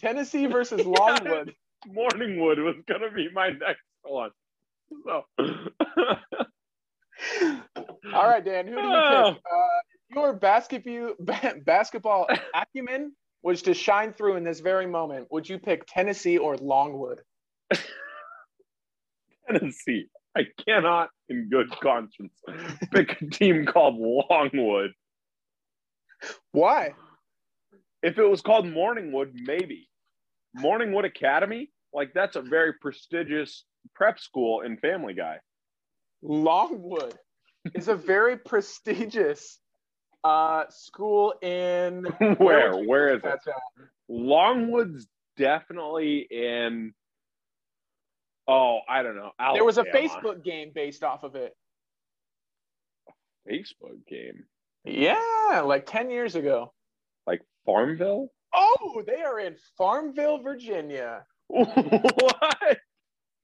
Speaker 1: Tennessee versus Longwood.
Speaker 2: Yeah, Morningwood was gonna be my next one. So.
Speaker 1: All right, Dan. Who do you pick? Uh, your basketball acumen was to shine through in this very moment, would you pick Tennessee or Longwood?
Speaker 2: Tennessee. I cannot, in good conscience, pick a team called Longwood.
Speaker 1: Why?
Speaker 2: If it was called Morningwood, maybe. Morningwood Academy, like that's a very prestigious prep school in Family Guy.
Speaker 1: Longwood is a very prestigious uh, school in
Speaker 2: where? Where is it? Longwood's definitely in. Oh, I don't know.
Speaker 1: Alabama. There was a Facebook game based off of it.
Speaker 2: Facebook game.
Speaker 1: Yeah, like ten years ago.
Speaker 2: Like Farmville.
Speaker 1: Oh, they are in Farmville, Virginia.
Speaker 2: what?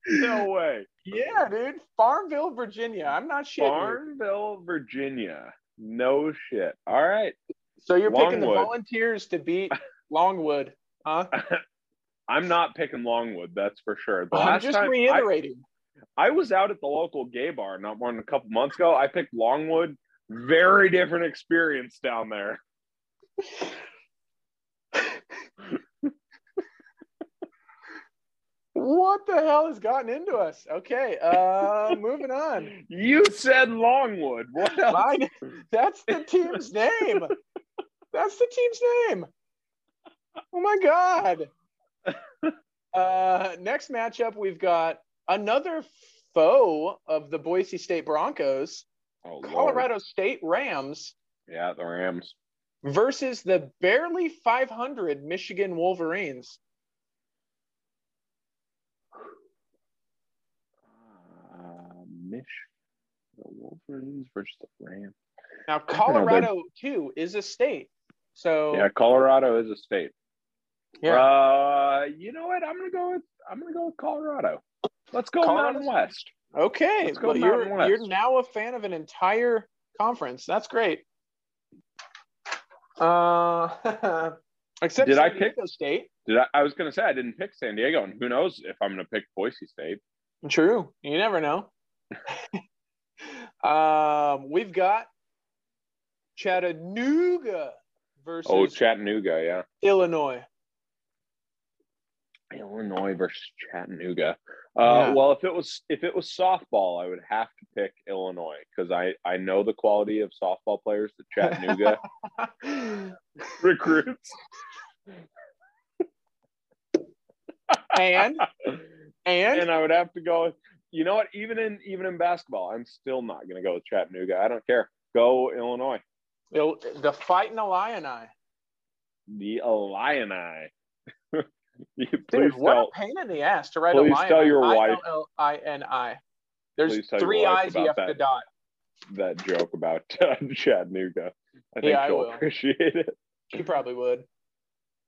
Speaker 2: No way.
Speaker 1: Yeah, dude. Farmville, Virginia. I'm not shitting.
Speaker 2: Farmville, Virginia. No shit. All right.
Speaker 1: So you're Longwood. picking the Volunteers to beat Longwood, huh?
Speaker 2: I'm not picking Longwood, that's for sure.
Speaker 1: The I'm just reiterating.
Speaker 2: I, I, was out at the local gay bar not more than a couple months ago. I picked Longwood. Very different experience down there.
Speaker 1: What the hell has gotten into us? Okay, uh, moving on.
Speaker 2: You said Longwood. What else? I,
Speaker 1: that's the team's name. That's the team's name. Oh my god. Uh, next matchup, we've got another foe of the Boise State Broncos, oh, Colorado Lord. State Rams.
Speaker 2: Yeah, the Rams
Speaker 1: versus the barely 500 Michigan Wolverines.
Speaker 2: Mich the Wolverines versus the Rams.
Speaker 1: Now
Speaker 2: I
Speaker 1: Colorado too is a state. So
Speaker 2: Yeah, Colorado is a state.
Speaker 1: yeah.
Speaker 2: Uh, you know what? I'm gonna go with I'm gonna go with Colorado. Let's go
Speaker 1: Colorado's-
Speaker 2: Mountain West.
Speaker 1: okay.
Speaker 2: let's go
Speaker 1: Well, you're
Speaker 2: West.
Speaker 1: you're now a fan of an entire conference. That's great. Uh except
Speaker 2: Did I
Speaker 1: San
Speaker 2: pick-
Speaker 1: Diego State.
Speaker 2: Did I? I was gonna say I didn't pick San Diego, and who knows if I'm gonna pick Boise State.
Speaker 1: True. You never know. um, we've got Chattanooga versus
Speaker 2: Oh, Chattanooga, yeah.
Speaker 1: Illinois.
Speaker 2: Illinois versus Chattanooga. Uh,
Speaker 1: Yeah.
Speaker 2: Well, if it was if it was softball, I would have to pick Illinois because I I know the quality of softball players that Chattanooga recruits.
Speaker 1: and and
Speaker 2: and I would have to go. You know what? Even in even in basketball, I'm still not going to go with Chattanooga. I don't care. Go Illinois.
Speaker 1: Il- the fighting Illini.
Speaker 2: The Illini.
Speaker 1: Dude,
Speaker 2: please
Speaker 1: what
Speaker 2: tell.
Speaker 1: a pain in the ass to write
Speaker 2: please
Speaker 1: Illini.
Speaker 2: tell your wife-
Speaker 1: I-L-L-I-N-I. There's
Speaker 2: Please
Speaker 1: three I's you have to dot.
Speaker 2: that joke about uh, Chattanooga. I think
Speaker 1: Yeah, I
Speaker 2: she'll
Speaker 1: will.
Speaker 2: appreciate it.
Speaker 1: She probably would.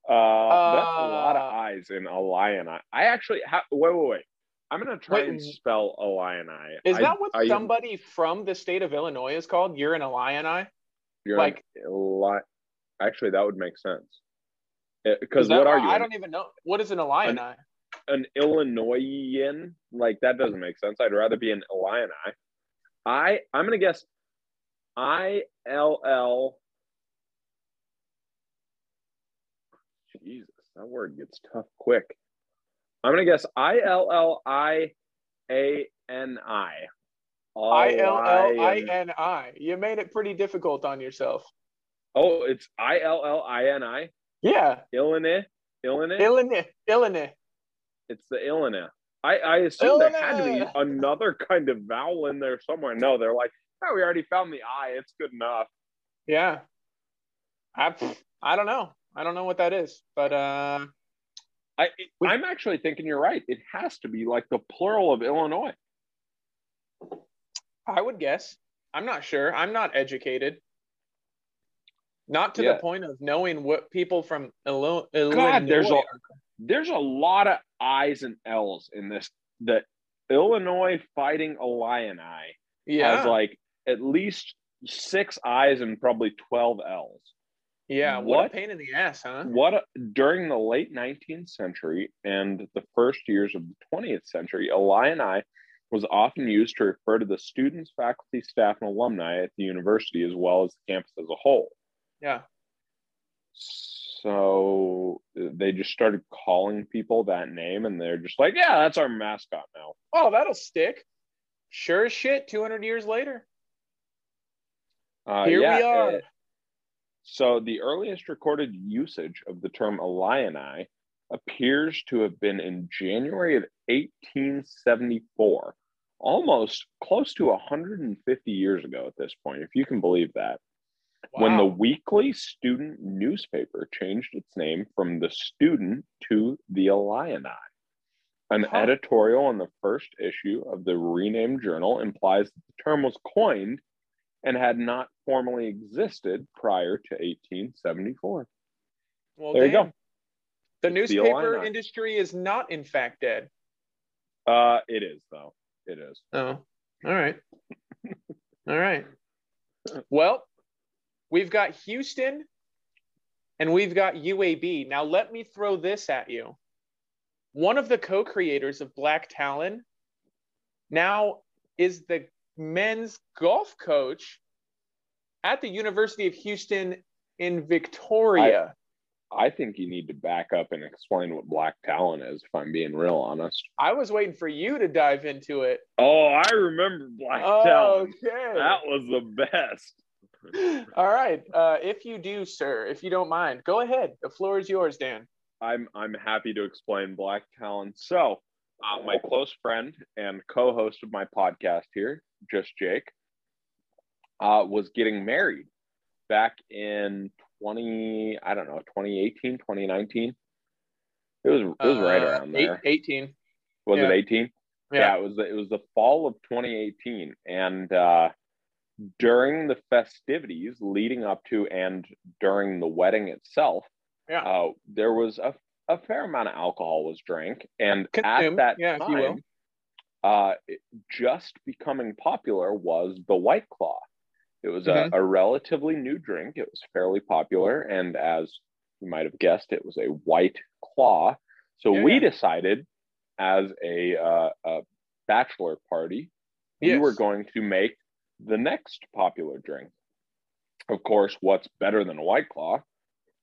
Speaker 2: Uh, that's a lot of
Speaker 1: Uh,
Speaker 2: eyes in a lion. I, I actually ha- wait, wait, wait. I'm gonna try
Speaker 1: Wait,
Speaker 2: and spell a lion eye.
Speaker 1: Is
Speaker 2: I-
Speaker 1: that what
Speaker 2: I-
Speaker 1: somebody from the state of Illinois is called? You're an Illini?
Speaker 2: you're
Speaker 1: like-
Speaker 2: an Ili- Actually, that would make sense.
Speaker 1: Eh, because
Speaker 2: what are you?
Speaker 1: I don't even know. What is an Illini?
Speaker 2: an Illinoisan? Like that doesn't make sense. I'd rather be an Illini. I I'm gonna guess I L L. Jesus, that word gets tough quick. I'm gonna guess I L L I A N I.
Speaker 1: I L L I N I. You made it pretty difficult on yourself.
Speaker 2: Oh, it's I L L I N I.
Speaker 1: Yeah.
Speaker 2: Illini. Illini.
Speaker 1: Illinois. Illinois.
Speaker 2: It's the Illini. I, I assume there had to be another kind of vowel in there somewhere. No, they're like, oh, we already found the I. It's good enough.
Speaker 1: Yeah. I I don't know. I don't know what that is, but uh
Speaker 2: I, it- I'm actually thinking you're right. It has to be like the plural of Illinois.
Speaker 1: I would guess. I'm not sure. I'm not educated. Not to
Speaker 2: Yeah.
Speaker 1: the point of knowing what people from Illinois.
Speaker 2: God, there's a there's a lot of I's and L's in this. The Illinois Fighting Illini
Speaker 1: yeah,
Speaker 2: has like at least six I's and probably twelve L's.
Speaker 1: Yeah. What, a pain in the ass, huh?
Speaker 2: What a, during the late 19th century and the first years of the 20th century, a lion Illini was often used to refer to the students, faculty, staff, and alumni at the university as well as the campus as a whole.
Speaker 1: Yeah.
Speaker 2: So they just started calling people that name, and they're just like, "Yeah, that's our mascot now."
Speaker 1: Oh, that'll stick. Sure as shit. Two hundred years later.
Speaker 2: Uh,
Speaker 1: Here we are.
Speaker 2: uh, so the earliest recorded usage of the term Illini appears to have been in January of 1874, almost close to 150 years ago at this point, if you can believe that. When the weekly student newspaper changed its name from the Student to the Illini. An
Speaker 1: Huh.
Speaker 2: editorial in the first issue of the renamed journal implies that the term was coined and had not formally existed prior to 1874.
Speaker 1: well,
Speaker 2: there you go.
Speaker 1: The newspaper industry is not, in fact, dead.
Speaker 2: Uh, it is though. It is.
Speaker 1: Oh, all right. all right. Well, we've got Houston and we've got UAB. Now, let me throw this at you. One of the co creators of Black Talon now is the men's golf coach at the University of Houston in Victoria.
Speaker 2: I think you need to back up and explain what black talent is. If I'm being real honest.
Speaker 1: I, was waiting for you to dive into it.
Speaker 2: Oh, I remember black
Speaker 1: Oh,
Speaker 2: talent.
Speaker 1: okay.
Speaker 2: That was the best.
Speaker 1: All right. Uh, if you do, sir, if you don't mind, go ahead. The floor is yours, Dan.
Speaker 2: I'm I'm happy to explain Black Talon. So, uh, my close friend and co-host of my podcast here, just Jake, uh, was getting married back in 20 I don't know 2018 2019. It was it was right
Speaker 1: Uh,
Speaker 2: around
Speaker 1: eight-
Speaker 2: there.
Speaker 1: 18.
Speaker 2: was
Speaker 1: yeah.
Speaker 2: it 18? Yeah, yeah it was the, it was the fall of 2018, and uh, during the festivities leading up to and during the wedding itself,
Speaker 1: yeah,
Speaker 2: uh, there was a, a fair amount of alcohol was drank, and Consumed, at that yeah, time, uh, just becoming popular was the White Claw. It was mm-hmm. a, a relatively new drink. It was fairly popular, and as you might have guessed, it was a White Claw. So yeah, we yeah. decided, as a, uh, a bachelor party, yes. we were going to make the next popular drink. Of course, what's better than a White Claw?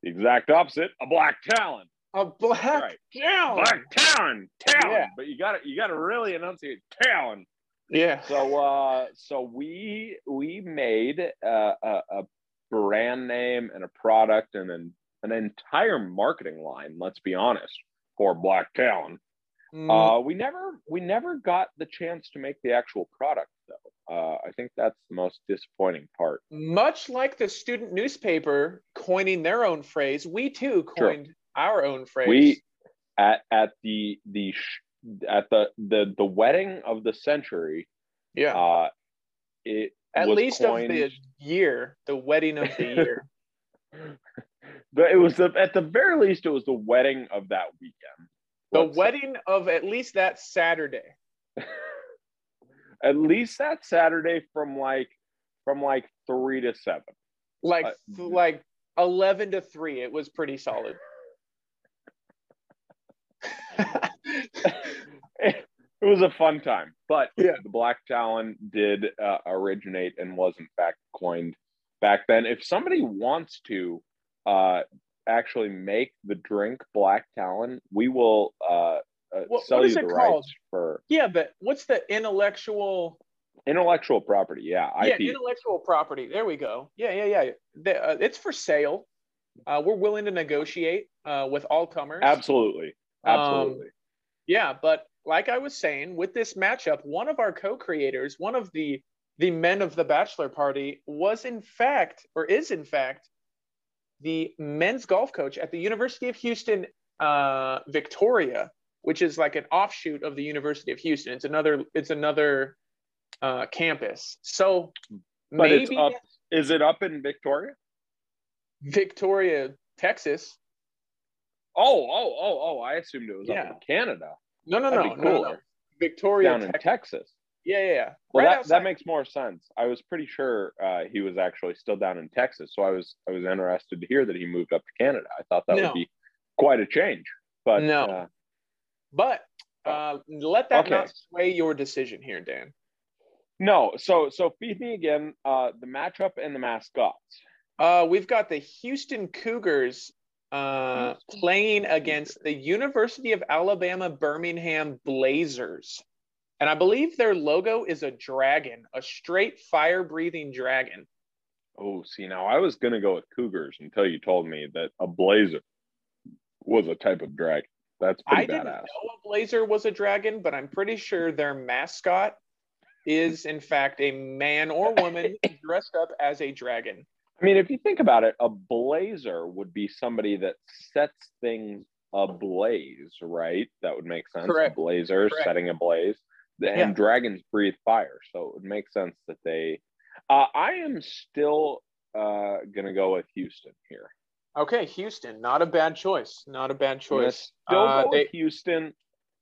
Speaker 2: The exact opposite, a Black Talon.
Speaker 1: A black right. talon.
Speaker 2: Black talon. Talon. Yeah. But you gotta you gotta really enunciate talon.
Speaker 1: Yeah.
Speaker 2: So uh so we we made a, a, a brand name and a product and an an entire marketing line, let's be honest, for Black Talon. Mm. Uh, we never we never got the chance to make the actual product though. Uh, I think that's the most disappointing part.
Speaker 1: Much like the student newspaper coining their own phrase, we too coined sure. Our own phrase.
Speaker 2: We at at the the at the the the wedding of the century.
Speaker 1: Yeah.
Speaker 2: Uh, it
Speaker 1: at least coined... of the year, the wedding of the year.
Speaker 2: but it was the, at the very least it was the wedding of that weekend.
Speaker 1: The wedding say. of at least that Saturday.
Speaker 2: at least that Saturday from like from like three to seven.
Speaker 1: Like uh, like eleven to three. It was pretty solid.
Speaker 2: It was a fun time, but yeah. the Black Talon did uh, originate and was in fact coined back then. If somebody wants to uh, actually make the drink Black Talon, we will uh, uh, what, sell what you the rights for.
Speaker 1: Yeah, but what's the intellectual?
Speaker 2: Intellectual property, yeah.
Speaker 1: Yeah, intellectual property. There we go. Yeah, yeah, yeah. The, uh, it's for sale. Uh, we're willing to negotiate uh, with all comers.
Speaker 2: Absolutely, absolutely. Um,
Speaker 1: yeah, but like I was saying, with this matchup, one of our co-creators, one of the the men of the bachelor party, was in fact, or is in fact, the men's golf coach at the University of Houston, uh, Victoria, which is like an offshoot of the University of Houston. It's another it's another uh, campus. So
Speaker 2: but maybe up, is it up in Victoria?
Speaker 1: Victoria, Texas.
Speaker 2: Oh, oh, oh, oh! I assumed it was yeah. up in Canada.
Speaker 1: No, no, no, no, no, Victoria,
Speaker 2: down Texas. in Texas.
Speaker 1: Yeah, yeah, yeah.
Speaker 2: Well, right that, that makes more sense. I was pretty sure uh, he was actually still down in Texas, so I was I was interested to hear that he moved up to Canada. I thought that no. would be quite a change. But
Speaker 1: no, uh, but uh, let that okay. not sway your decision here, Dan.
Speaker 2: No, so so feed me again. Uh, the matchup and the mascots.
Speaker 1: Uh, we've got the Houston Cougars uh, playing against the University of Alabama Birmingham Blazers. And I believe their logo is a dragon, a straight fire breathing dragon.
Speaker 2: Oh, see, now I was going to go with Cougars until you told me that a blazer was a type of dragon. That's pretty I badass. didn't know
Speaker 1: a blazer was a dragon, but I'm pretty sure their mascot is, in fact, a man or woman dressed up as a dragon.
Speaker 2: I mean, if you think about it, a blazer would be somebody that sets things ablaze, right? That would make sense. Correct. Blazer Correct. setting ablaze and yeah. dragons breathe fire so it would make sense that they uh, i am still uh, gonna go with houston here
Speaker 1: okay houston not a bad choice not a bad choice
Speaker 2: still uh, go they... with houston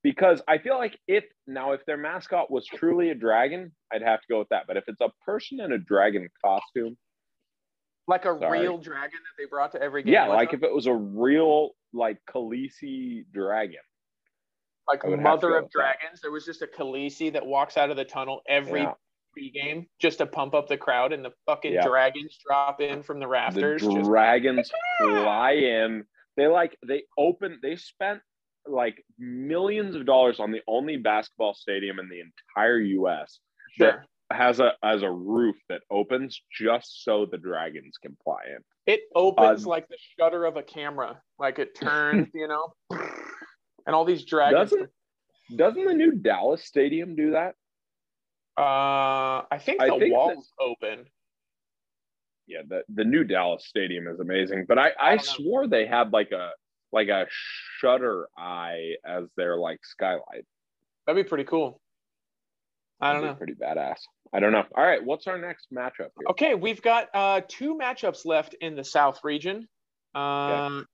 Speaker 2: because i feel like if now if their mascot was truly a dragon i'd have to go with that but if it's a person in a dragon costume
Speaker 1: like a sorry. real dragon that they brought to every game
Speaker 2: yeah like them? if it was a real like khaleesi dragon
Speaker 1: like Mother of Dragons. That. There was just a Khaleesi that walks out of the tunnel every yeah. game just to pump up the crowd, and the fucking yeah. dragons drop in from the rafters.
Speaker 2: The dragons fly in. They like they open. They spent like millions of dollars on the only basketball stadium in the entire U.S. Sure. That has a has a roof that opens just so the dragons can fly in.
Speaker 1: It opens uh, like the shutter of a camera, like it turns, you know and all these dragons.
Speaker 2: Doesn't doesn't the new Dallas Stadium do that?
Speaker 1: Uh, I think the I think walls open.
Speaker 2: Yeah, the the new Dallas Stadium is amazing, but I I, I swore know. they had like a like a shutter eye as their like skylight.
Speaker 1: That'd be pretty cool. I don't
Speaker 2: That'd
Speaker 1: know.
Speaker 2: Pretty badass. I don't know. All right, what's our next matchup here?
Speaker 1: Okay, we've got uh, two matchups left in the South region. Um,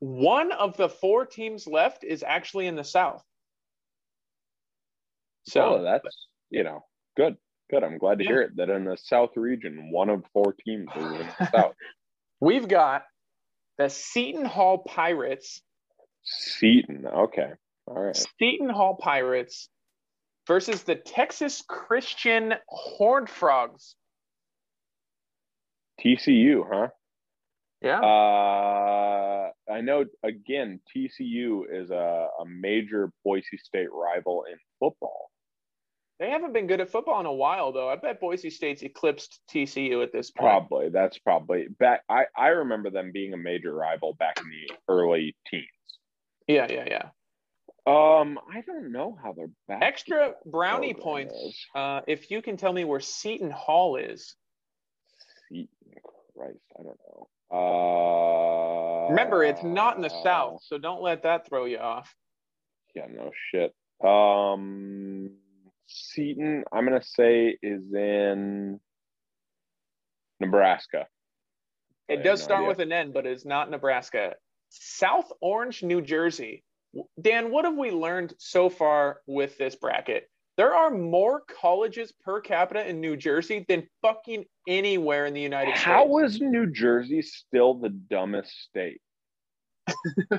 Speaker 1: One of the four teams left is actually in the South. So
Speaker 2: oh, that's you know good, good. I'm glad to hear it that in the South region, one of four teams is in the South.
Speaker 1: we've got the Seton Hall Pirates,
Speaker 2: Seton. Okay. All right.
Speaker 1: Seton Hall Pirates versus the Texas Christian Horned Frogs.
Speaker 2: TCU, huh?
Speaker 1: Yeah.
Speaker 2: Uh, I know. Again, TCU is a, a major Boise State rival in football.
Speaker 1: they haven't been good at football in a while, though. I bet Boise State's eclipsed TCU at this point.
Speaker 2: Probably that's probably back. I I remember them being a major rival back in the early teens.
Speaker 1: Yeah, yeah, yeah.
Speaker 2: Um, I don't know how they're back.
Speaker 1: Extra brownie points uh, if you can tell me where Seton Hall is.
Speaker 2: Seton, Christ, I don't know. Uh,
Speaker 1: Remember, it's not in the South, so don't let that throw you off.
Speaker 2: Yeah, no shit. Um, Seton, I'm gonna say is in Nebraska.
Speaker 1: It does start
Speaker 2: idea.
Speaker 1: with an N, but it's not Nebraska. South Orange, New Jersey. Dan, what have we learned so far with this bracket? There are more colleges per capita in New Jersey than fucking anywhere in the United
Speaker 2: How
Speaker 1: States.
Speaker 2: How is New Jersey still the dumbest state?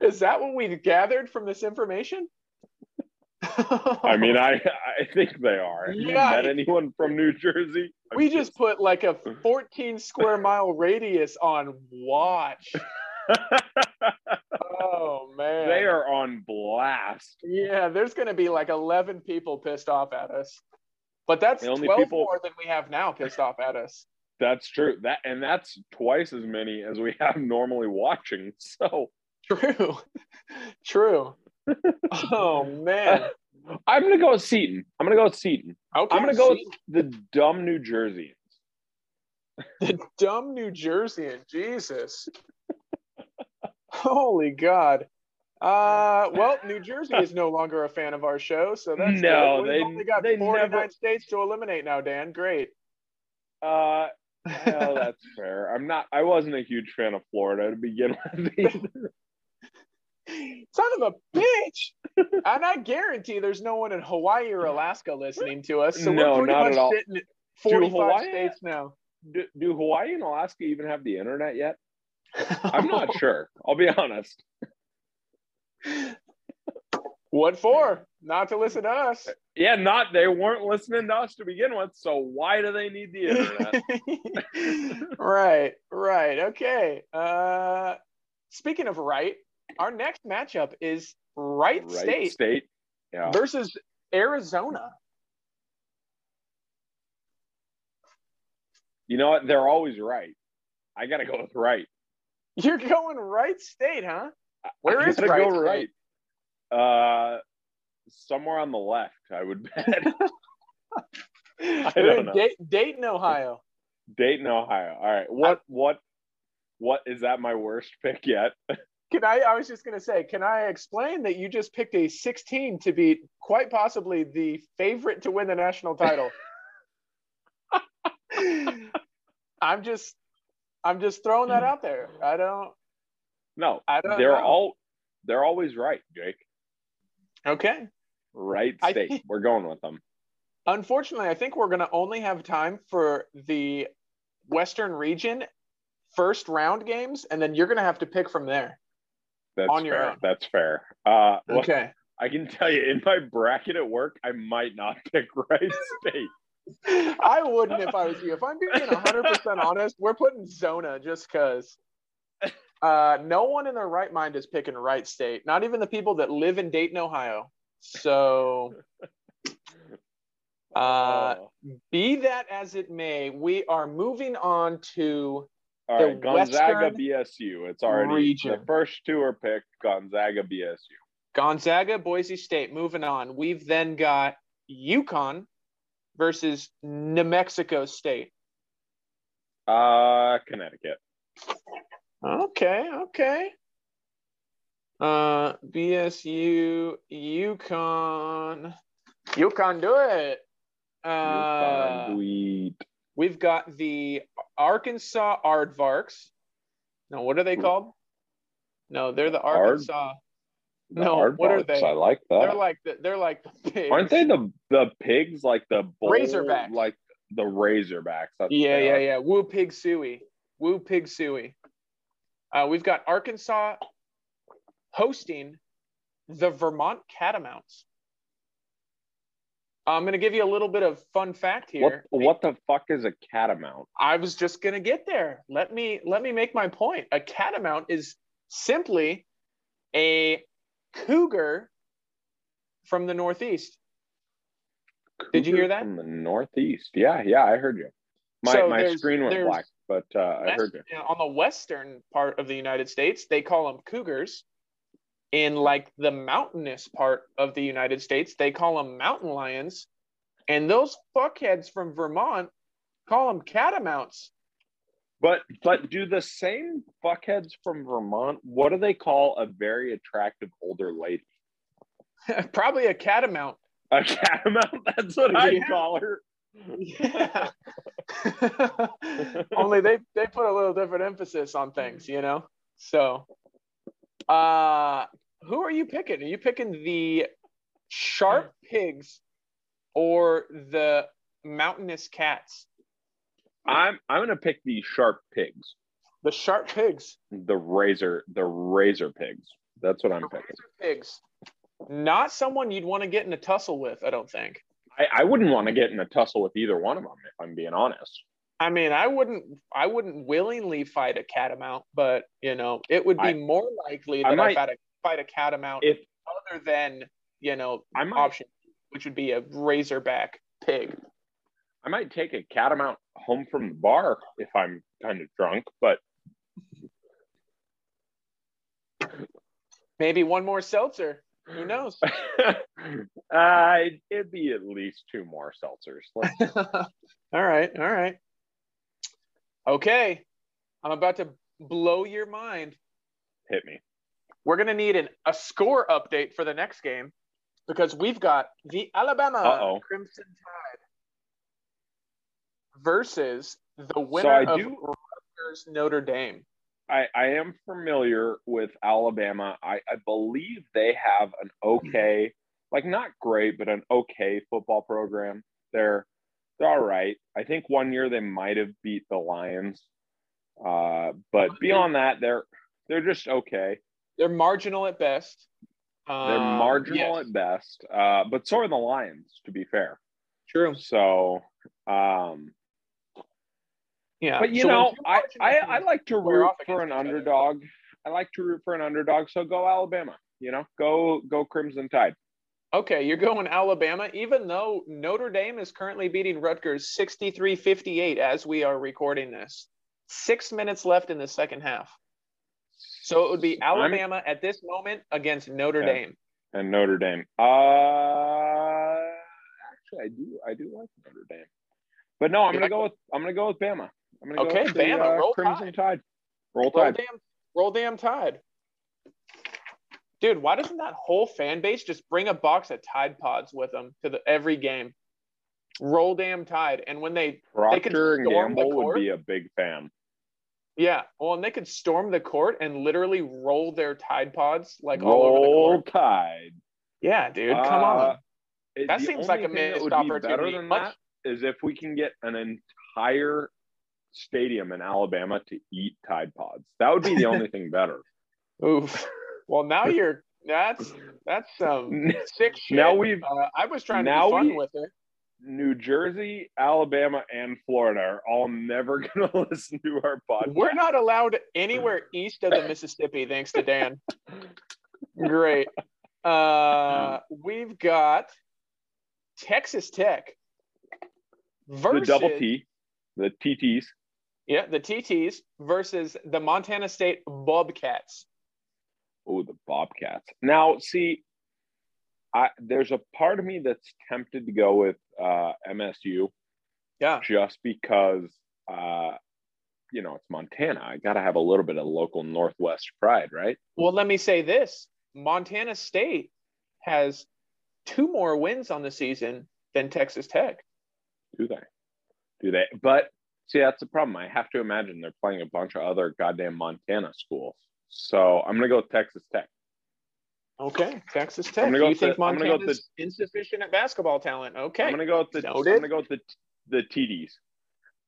Speaker 1: Is that what we've gathered from this information?
Speaker 2: I mean, I I think they are. Have you
Speaker 1: Yeah.
Speaker 2: met anyone from New Jersey? I'm
Speaker 1: we just put like a 14 square mile radius on watch. Oh man.
Speaker 2: they are on blast.
Speaker 1: Yeah, there's going to be like 11 people pissed off at us. But that's
Speaker 2: The only
Speaker 1: 12
Speaker 2: people-
Speaker 1: more than we have now pissed off at us.
Speaker 2: That's true. That and that's twice as many as we have normally watching. So
Speaker 1: True. True. Oh man.
Speaker 2: I'm gonna go with Seton. I'm gonna go with Seton.
Speaker 1: Okay.
Speaker 2: I'm gonna go with the dumb New Jerseyans.
Speaker 1: the dumb New Jerseyan. Jesus. Holy God. Uh, well, New Jersey is no longer a fan of our show, so that's
Speaker 2: No,
Speaker 1: good.
Speaker 2: They-
Speaker 1: only got
Speaker 2: they
Speaker 1: 49
Speaker 2: never-
Speaker 1: states to eliminate now, Dan. Great.
Speaker 2: Uh, well, that's fair. I'm not. I wasn't a huge fan of Florida to begin with. either.
Speaker 1: Son of a bitch. and I guarantee there's no one in Hawaii or Alaska listening to us. So
Speaker 2: No,
Speaker 1: we're pretty
Speaker 2: not
Speaker 1: much
Speaker 2: at all.
Speaker 1: sitting at 45
Speaker 2: Hawaii-
Speaker 1: states now.
Speaker 2: do, do Hawaii and Alaska even have the internet yet? I'm not sure. I'll be honest.
Speaker 1: what for? Not to listen to us.
Speaker 2: Yeah, not they weren't listening to us to begin with. So why do they need the internet?
Speaker 1: right, right. Okay. Uh speaking of right, our next matchup is Wright
Speaker 2: right
Speaker 1: State
Speaker 2: state. Yeah.
Speaker 1: versus Arizona.
Speaker 2: You know what? They're always right. I gotta go with right.
Speaker 1: You're going Wright State, huh? Where
Speaker 2: I
Speaker 1: is Wright
Speaker 2: go
Speaker 1: State?
Speaker 2: right? Uh, somewhere on the left, I would bet.
Speaker 1: They're
Speaker 2: don't know.
Speaker 1: Da- Dayton, Ohio.
Speaker 2: Dayton, Ohio. All right. What? What? What is that? My worst pick yet?
Speaker 1: Can I? I was just going to say, can I explain that you just picked a 16 to be quite possibly the favorite to win the national title? I'm just, I'm just throwing that out there. I don't.
Speaker 2: No,
Speaker 1: I don't
Speaker 2: they're
Speaker 1: know.
Speaker 2: all. They're always right, Jake.
Speaker 1: Okay.
Speaker 2: Right state.
Speaker 1: think-
Speaker 2: We're going with them.
Speaker 1: Unfortunately, I think we're going to only have time for the Western region first round games, and then you're going to have to pick from there.
Speaker 2: That's
Speaker 1: On your
Speaker 2: fair.
Speaker 1: own.
Speaker 2: That's fair. Uh, well,
Speaker 1: Okay.
Speaker 2: I can tell you, in my bracket at work, I might not pick Wright state.
Speaker 1: I wouldn't if I was you. If I'm being 100% honest, we're putting Zona just because. Uh, no one in their right mind is picking Wright state, not even the people that live in Dayton, Ohio. So, Uh,
Speaker 2: Oh.
Speaker 1: be that as it may, we are moving on to
Speaker 2: all
Speaker 1: the
Speaker 2: right, Gonzaga,
Speaker 1: Western
Speaker 2: BSU. It's already
Speaker 1: region.
Speaker 2: the first two are picked. Gonzaga, BSU.
Speaker 1: Gonzaga, Boise State. Moving on. We've then got UConn versus New Mexico State.
Speaker 2: Uh, Connecticut.
Speaker 1: Okay, okay. Uh, BSU, UConn, UConn, do it. Uh,
Speaker 2: Sweet.
Speaker 1: we've got the Arkansas Aardvarks. No, what are they called? No, they're the Arkansas. No, what are they?
Speaker 2: I like that.
Speaker 1: They're like the, they're like the pigs.
Speaker 2: Aren't they the the pigs like the bull,
Speaker 1: Razorbacks.
Speaker 2: like the Razorbacks? That's
Speaker 1: Yeah, yeah, yeah. Woo pig suey. Woo pig suey. Uh, we've got Arkansas hosting the Vermont Catamounts. I'm going to give you a little bit of fun fact
Speaker 2: What
Speaker 1: here.
Speaker 2: what the fuck is a catamount?
Speaker 1: I was just going to get there. Let me let me make my point. A catamount is simply a cougar from the Northeast. Did you hear that?
Speaker 2: From the Northeast. Yeah, yeah, I heard you. My
Speaker 1: So
Speaker 2: my screen went black, but uh, I heard you.
Speaker 1: you know, on the western part of the United States, they call them cougars. In like the mountainous part of the United States, they call them mountain lions. And those fuckheads from Vermont call them catamounts.
Speaker 2: But but do the same fuckheads from Vermont? What do they call a very attractive older lady?
Speaker 1: Probably a catamount.
Speaker 2: A catamount? That's what I call her.
Speaker 1: Yeah. Only they they put a little different emphasis on things, you know. So, uh, who are you picking? Are you picking the sharp pigs or the mountainous cats?
Speaker 2: I'm I'm gonna pick the sharp pigs,
Speaker 1: The sharp pigs.
Speaker 2: the razor, the razor pigs. That's what I'm
Speaker 1: The
Speaker 2: picking.
Speaker 1: razor pigs. Not someone you'd want to get in a tussle with, I don't think.
Speaker 2: I, I wouldn't want to get in a tussle with either one of them if I'm being honest.
Speaker 1: I mean, I wouldn't I wouldn't willingly fight a catamount, but you know, it would be
Speaker 2: I-
Speaker 1: more likely that I,
Speaker 2: might-
Speaker 1: fight a fight a catamount
Speaker 2: If
Speaker 1: other than, you know,
Speaker 2: I might
Speaker 1: option, which would be a razorback pig.
Speaker 2: I might take a catamount home from the bar if I'm kind of drunk, but
Speaker 1: Maybe one more seltzer. Who knows?
Speaker 2: uh, it'd be at least two more seltzers.
Speaker 1: All right, all right. Okay. I'm about to blow your mind.
Speaker 2: hit me.
Speaker 1: We're gonna need an, a score update for the next game because we've got the Alabama
Speaker 2: Uh-oh.
Speaker 1: Crimson Tide versus the winner
Speaker 2: I
Speaker 1: of
Speaker 2: do-
Speaker 1: Rutgers Notre Dame.
Speaker 2: I, I am familiar with Alabama. I, I believe they have an okay, like not great, but an okay football program. They're they're all right. I think one year they might have beat the Lions, uh, but beyond that, they're they're just okay.
Speaker 1: They're marginal at best.
Speaker 2: They're
Speaker 1: Um,
Speaker 2: marginal
Speaker 1: yes,
Speaker 2: at best, uh, but so are the Lions. To be fair,
Speaker 1: True.
Speaker 2: so um,
Speaker 1: Yeah.
Speaker 2: but you
Speaker 1: So
Speaker 2: know, I, I I like to root for an underdog. I like to root for an underdog. So go Alabama. You know, go go Crimson Tide.
Speaker 1: Okay, you're going Alabama, even though Notre Dame is currently beating Rutgers 63 58 as we are recording this. Six minutes left in the second half. So it would be
Speaker 2: I'm-
Speaker 1: Alabama at this moment against Notre. Dame.
Speaker 2: and Notre Dame. Uh, actually, I do I do like Notre Dame, but no, I'm gonna go with I'm gonna go with Bama. I'm gonna
Speaker 1: Okay,
Speaker 2: go with the, uh,
Speaker 1: roll
Speaker 2: Crimson
Speaker 1: Tide.
Speaker 2: Tide. Roll
Speaker 1: Roll
Speaker 2: Tide.
Speaker 1: damn, roll damn tide. Dude, why doesn't that whole fan base just bring a box of Tide Pods with them to the every game? Roll damn tide. And when they They could
Speaker 2: and
Speaker 1: storm the
Speaker 2: Gamble would be a big fan.
Speaker 1: yeah, well, and they could storm the court and literally roll their Tide Pods like all over the court. Roll.
Speaker 2: Tide.
Speaker 1: Yeah, dude, come
Speaker 2: Uh,
Speaker 1: on.
Speaker 2: It-
Speaker 1: That seems like a
Speaker 2: thing
Speaker 1: missed
Speaker 2: would be
Speaker 1: opportunity.
Speaker 2: Better than
Speaker 1: Much-
Speaker 2: that is if we can get an entire stadium in Alabama to eat Tide Pods. That would be the only thing better.
Speaker 1: Oof. Well, now you're that's that's some sick shit.
Speaker 2: Now we've
Speaker 1: Uh, I was trying to
Speaker 2: now
Speaker 1: be fun
Speaker 2: we-
Speaker 1: with it.
Speaker 2: New Jersey, Alabama, and Florida are all never going to listen to our podcast.
Speaker 1: We're not allowed anywhere east of the Mississippi, thanks to Dan. Great. Uh, we've got Texas Tech versus the
Speaker 2: double T, the TTs.
Speaker 1: Yeah the TTs versus the Montana State Bobcats.
Speaker 2: Oh, the Bobcats. Now, see, I there's a part of me that's tempted to go with uh, MSU
Speaker 1: Yeah,
Speaker 2: just because uh, you know, it's Montana. I got to have a little bit of local Northwest pride, right?
Speaker 1: Well, let me say this Montana State has two more wins on the season than Texas Tech.
Speaker 2: Do they? Do they? But see, that's the problem. I have to imagine they're playing a bunch of other goddamn Montana schools. So I'm going to go with Texas Tech.
Speaker 1: Okay, Texas Tech.
Speaker 2: gonna go
Speaker 1: you
Speaker 2: with
Speaker 1: think
Speaker 2: the- gonna go
Speaker 1: Montana's
Speaker 2: with
Speaker 1: insufficient at basketball talent? Okay.
Speaker 2: I'm gonna go with the.
Speaker 1: Noted.
Speaker 2: I'm gonna go with the the TDs.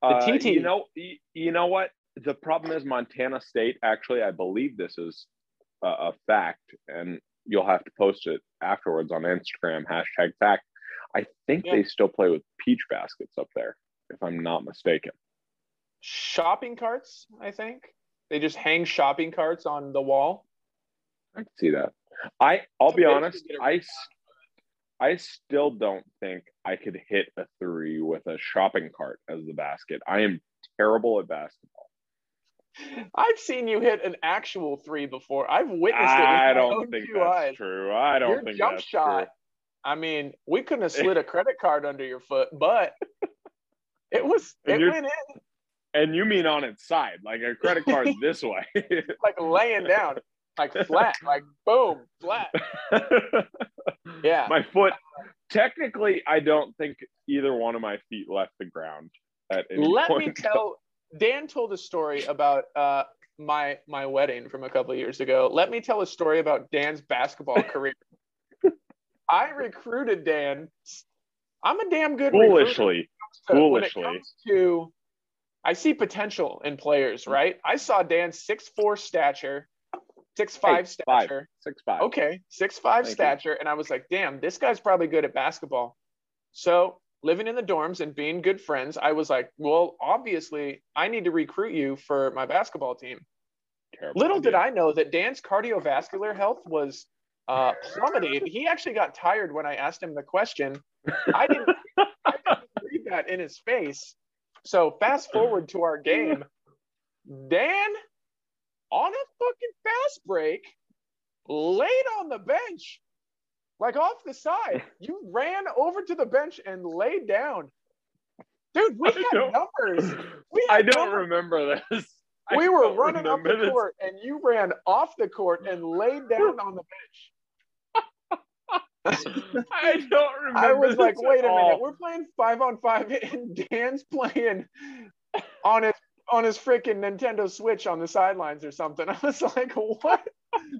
Speaker 2: Uh,
Speaker 1: TT.
Speaker 2: You know, you, you know what? The problem is Montana State. Actually, I believe this is a, a fact, and you'll have to post it afterwards on Instagram. Hashtag fact. I think
Speaker 1: Yeah.
Speaker 2: they still play with peach baskets up there, if I'm not mistaken.
Speaker 1: Shopping carts, I think. They just hang shopping carts on the wall.
Speaker 2: I can see that. I I'll be honest. I I still don't think I could hit a three with a shopping cart as the basket. I am terrible at basketball.
Speaker 1: I've seen you hit an actual three before. I've witnessed it
Speaker 2: I don't think that's
Speaker 1: eyes.
Speaker 2: true. I don't
Speaker 1: Your
Speaker 2: think
Speaker 1: jump
Speaker 2: that's
Speaker 1: shot.
Speaker 2: true.
Speaker 1: I mean, we couldn't have slid a credit card under your foot, but it was it went in
Speaker 2: And you mean on its side, like a credit card this way.
Speaker 1: like laying down, like flat, like boom, flat. Yeah.
Speaker 2: my foot. Technically, I don't think either one of my feet left the ground at any
Speaker 1: Let
Speaker 2: point.
Speaker 1: me tell Dan told a story about uh my my wedding from a couple of years ago. Let me tell a story about Dan's basketball career. I recruited Dan. I'm a damn good recruiter.
Speaker 2: foolishly.
Speaker 1: So when it
Speaker 2: foolishly.
Speaker 1: to I see potential in players, right? I saw Dan's six four stature, six five
Speaker 2: five.
Speaker 1: stature.
Speaker 2: Six five.
Speaker 1: Okay, six five
Speaker 2: Thank you.
Speaker 1: stature, and I was like, damn, this guy's probably good at basketball. So living in the dorms and being good friends, I was like, well, obviously, I need to recruit you for my basketball team.
Speaker 2: Terrible
Speaker 1: Little did. I know that Dan's cardiovascular health was uh, plummeted. He actually got tired when I asked him the question. I didn't, I didn't read that in his face. So fast forward to our game. Dan, on a fucking fast break, laid on the bench, like off the side. You ran over to the bench and laid down. Dude, we
Speaker 2: I
Speaker 1: had numbers. We
Speaker 2: I don't
Speaker 1: numbers
Speaker 2: remember this. I
Speaker 1: we were running up the
Speaker 2: this.
Speaker 1: court and you ran off the court and laid down on the bench.
Speaker 2: I don't remember.
Speaker 1: I was like, wait a
Speaker 2: at
Speaker 1: minute, we're playing five on five and Dan's playing on his on his freaking Nintendo Switch on the sidelines or something. I was like, what?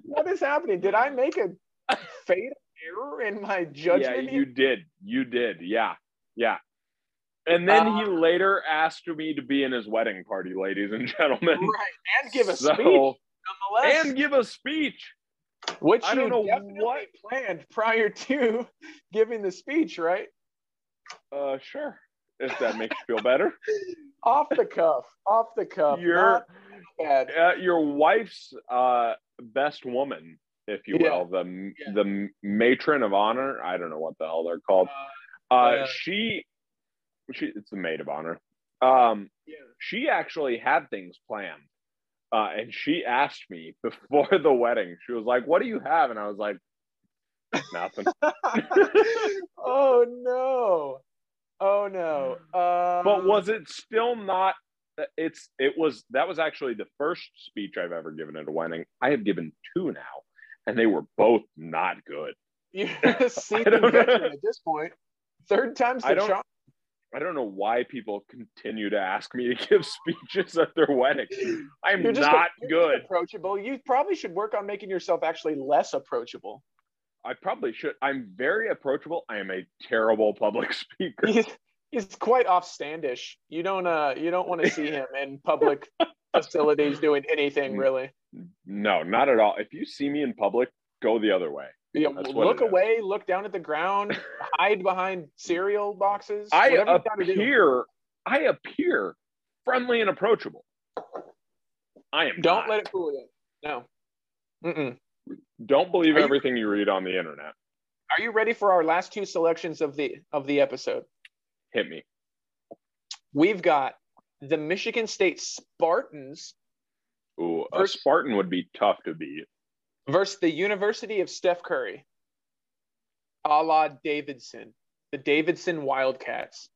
Speaker 1: What is happening? Did I make a fatal error in my judgment?
Speaker 2: Yeah, you did. You did. Yeah, yeah. And then he
Speaker 1: Uh,
Speaker 2: later asked me to be in his wedding party, ladies and gentlemen.
Speaker 1: right, and give a
Speaker 2: So-
Speaker 1: speech nonetheless,
Speaker 2: And give a speech.
Speaker 1: Which
Speaker 2: I
Speaker 1: you
Speaker 2: don't know what-
Speaker 1: planned prior to giving the speech, right?
Speaker 2: Uh, sure. If that makes you feel better.
Speaker 1: off the cuff, off the cuff.
Speaker 2: Your uh, your wife's uh best woman, if you
Speaker 1: Yeah.
Speaker 2: will, the
Speaker 1: Yeah.
Speaker 2: the matron of honor. I don't know what the hell they're called.
Speaker 1: Uh,
Speaker 2: Uh,
Speaker 1: uh,
Speaker 2: she, she, it's the maid of honor. Um,
Speaker 1: yeah.
Speaker 2: she actually had things planned. Uh, and she asked me before the wedding, she was like, What do you have? And I was like, Nothing.
Speaker 1: oh no. Oh no. Um,
Speaker 2: but was it still not? It's, it was, that was actually the first speech I've ever given at a wedding. I have given two now, and they were both not good.
Speaker 1: you're a seasoned veteran at this point? Third time's the charm.
Speaker 2: I don't know why people continue to ask me to give speeches at their wedding. I'm
Speaker 1: You're just
Speaker 2: not
Speaker 1: you're
Speaker 2: good.
Speaker 1: approachable. You probably should work on making yourself actually less approachable.
Speaker 2: I probably should. I'm very approachable. I am a terrible public speaker.
Speaker 1: He's, he's quite offstandish. You don't uh you don't want to see him in public facilities doing anything really.
Speaker 2: No, not at all. If you see me in public, go the other way.
Speaker 1: Yeah, look away, look down at the ground, hide behind cereal boxes.
Speaker 2: I
Speaker 1: whatever you gotta do.
Speaker 2: appear, I appear friendly and approachable. I am.
Speaker 1: Don't
Speaker 2: not.
Speaker 1: let it fool you. No. Mm-mm.
Speaker 2: Don't believe
Speaker 1: Are you-
Speaker 2: everything you read on the internet.
Speaker 1: Are you ready for our last two selections of the of the episode?
Speaker 2: Hit me.
Speaker 1: We've got the Michigan State Spartans
Speaker 2: Ooh, a Spartan would be tough to beat.
Speaker 1: Versus the University of Steph Curry, a la Davidson, the Davidson Wildcats.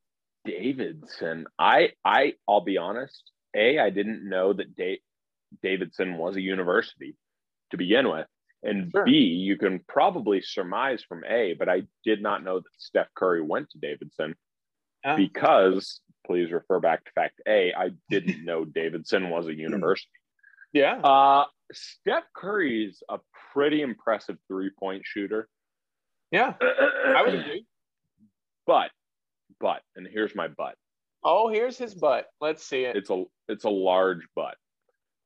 Speaker 2: Davidson. I I I'll be honest. A, I didn't know that da- Davidson was a university to begin with. And
Speaker 1: Sure.
Speaker 2: B, you can probably surmise from A, but I did not know that Steph Curry went to Davidson
Speaker 1: Yeah.
Speaker 2: because, please refer back to fact A, I didn't know Davidson was a university.
Speaker 1: Yeah.
Speaker 2: Uh, Steph Curry's a pretty impressive three point shooter.
Speaker 1: Yeah. I would agree.
Speaker 2: But, but, and here's my butt.
Speaker 1: Oh, here's his butt. Let's see it.
Speaker 2: It's a it's a large butt.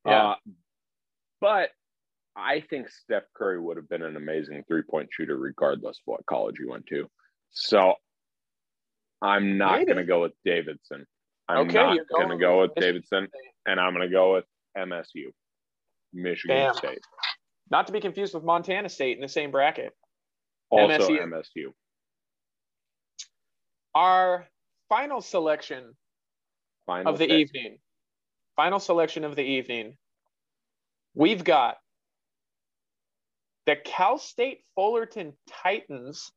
Speaker 1: Yeah.
Speaker 2: Uh, but I think Steph Curry would have been an amazing three point shooter regardless of what college he went to. So I'm not going to go with Davidson. I'm
Speaker 1: Okay,
Speaker 2: not going to go
Speaker 1: with
Speaker 2: with Davidson, and I'm going to go with MSU, Michigan
Speaker 1: Damn.
Speaker 2: State.
Speaker 1: Not to be confused with Montana State in the same bracket.
Speaker 2: Also
Speaker 1: MSU.
Speaker 2: MSU.
Speaker 1: Our final selection
Speaker 2: Final
Speaker 1: of the
Speaker 2: pick.
Speaker 1: evening. Final selection of the evening. We've got the Cal State Fullerton Titans.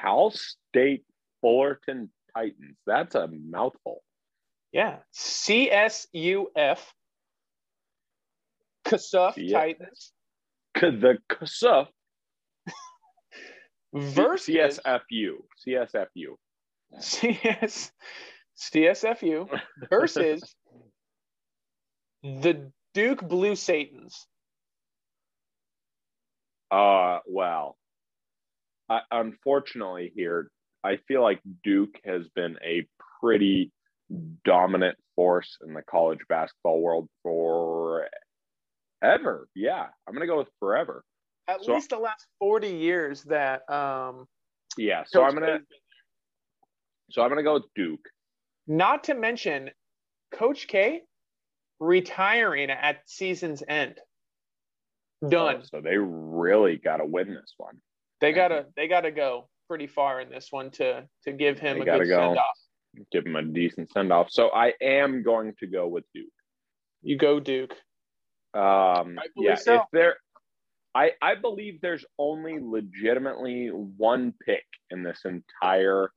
Speaker 2: Cal State Fullerton Titans. That's a mouthful.
Speaker 1: Yeah. CSUF. Kasuf
Speaker 2: Yeah.
Speaker 1: Titans
Speaker 2: The KSUF
Speaker 1: versus
Speaker 2: CSFU. CSFU.
Speaker 1: CS, CSFU versus the Duke Blue Satans.
Speaker 2: Uh, well, I, unfortunately, here I feel like Duke has been a pretty dominant force in the college basketball world for ever. Yeah, I'm gonna go with forever.
Speaker 1: At
Speaker 2: So-
Speaker 1: least the last 40 years that um
Speaker 2: Yeah, so
Speaker 1: Coach
Speaker 2: I'm gonna so I'm gonna go with Duke.
Speaker 1: Not to mention Coach K retiring at season's end. Done.
Speaker 2: Oh, so they really got to win this one.
Speaker 1: They gotta they gotta go pretty far in this one to to give him
Speaker 2: They
Speaker 1: a good
Speaker 2: go.
Speaker 1: send off.
Speaker 2: Give him a decent send off. So I am going to go with Duke.
Speaker 1: You go Duke.
Speaker 2: Um, yeah,
Speaker 1: so.
Speaker 2: if there, I I believe there's only legitimately one pick in this entire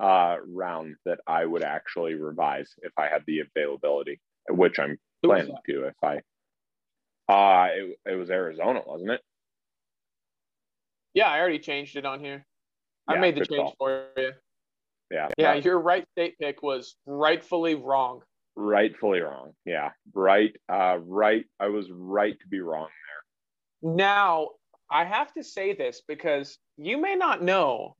Speaker 2: uh, round that I would actually revise if I had the availability, which I'm planning to. If I, uh, it, it was Arizona, wasn't it?
Speaker 1: Yeah, I already changed it on here. I made the change
Speaker 2: call.
Speaker 1: for you.
Speaker 2: Yeah,
Speaker 1: Yeah, your Wright state pick was rightfully wrong.
Speaker 2: Rightfully wrong. Yeah, right, uh, right. I was right to be wrong. There.
Speaker 1: Now, I have to say this because you may not know.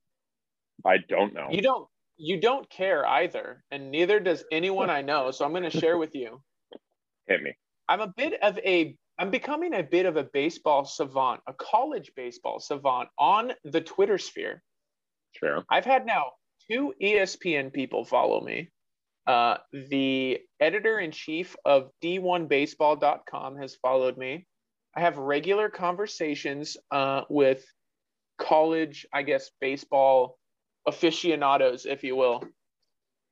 Speaker 2: I don't know.
Speaker 1: You don't you don't care either, and neither does anyone I know. So I'm going to share with you.
Speaker 2: Hit me.
Speaker 1: I'm a bit of a I'm becoming a bit of a baseball savant, a college baseball savant on the Twitter sphere.
Speaker 2: Sure.
Speaker 1: I've had now two ESPN people follow me. Uh, the editor in chief of D1Baseball.com has followed me. I have regular conversations uh, with college, I guess, baseball aficionados, if you will.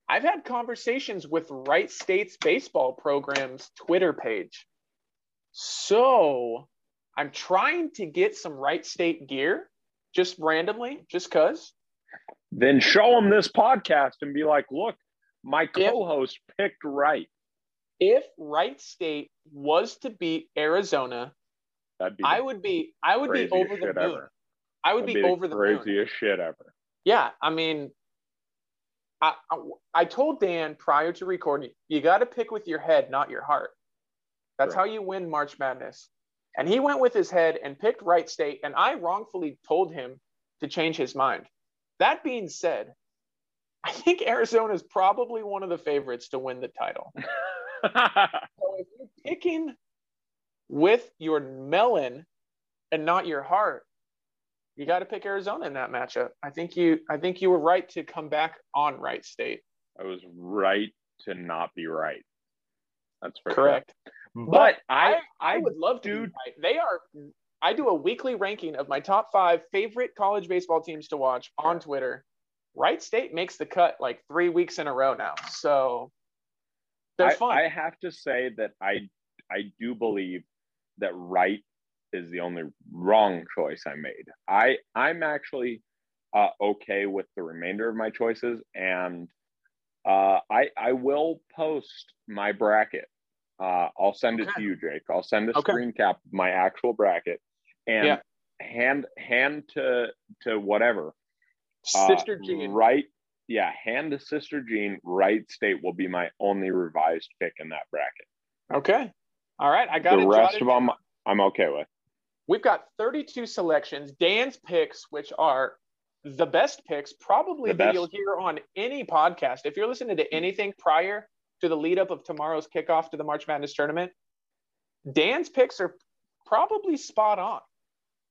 Speaker 1: I've had conversations with Wright State's baseball program's Twitter page. So I'm trying to get some Wright State gear just randomly, just because.
Speaker 2: Then show them this podcast and be like, look, my co-host picked right.
Speaker 1: if Wright State was to beat Arizona,
Speaker 2: That'd be
Speaker 1: I would be I would be over the moon.
Speaker 2: ever.
Speaker 1: I would
Speaker 2: That'd
Speaker 1: be,
Speaker 2: the
Speaker 1: over the moon.
Speaker 2: craziest shit ever.
Speaker 1: Yeah, I mean, I, I I told Dan prior to recording, you got to pick with your head, not your heart. That's
Speaker 2: Right.
Speaker 1: how you win March Madness. And he went with his head and picked Wright State, and I wrongfully told him to change his mind. That being said, I think Arizona is probably one of the favorites to win the title. So if you're picking with your melon and not your heart, you got to pick Arizona in that matchup. I think you I think you were right to come back on Wright State.
Speaker 2: I was right to not be right. That's
Speaker 1: Correct.
Speaker 2: Sure. But I,
Speaker 1: I
Speaker 2: I,
Speaker 1: would love to. right. They are. I do a weekly ranking of my top five favorite college baseball teams to watch on Twitter. Wright State makes the cut like three weeks in a row now, so they're
Speaker 2: I,
Speaker 1: fun.
Speaker 2: I have to say that I, I do believe that right is the only wrong choice I made. I, I'm actually uh, okay with the remainder of my choices, and Uh, I I will post my bracket. Uh, I'll send it to you, Jake. I'll send a
Speaker 1: Okay.
Speaker 2: screen cap of my actual bracket and
Speaker 1: Yeah.
Speaker 2: hand hand to to whatever. Uh,
Speaker 1: Sister Jean.
Speaker 2: Right. Yeah, hand to Sister Jean. Wright State will be my only revised pick in that bracket.
Speaker 1: Okay. All right. I got
Speaker 2: the
Speaker 1: it.
Speaker 2: rest of them, I'm okay with.
Speaker 1: We've got 32 selections. Dan's picks, which are the best picks, probably
Speaker 2: The
Speaker 1: that
Speaker 2: best.
Speaker 1: you'll hear on any podcast. If you're listening to anything prior to the lead up of tomorrow's kickoff to the March Madness tournament, Dan's picks are probably spot on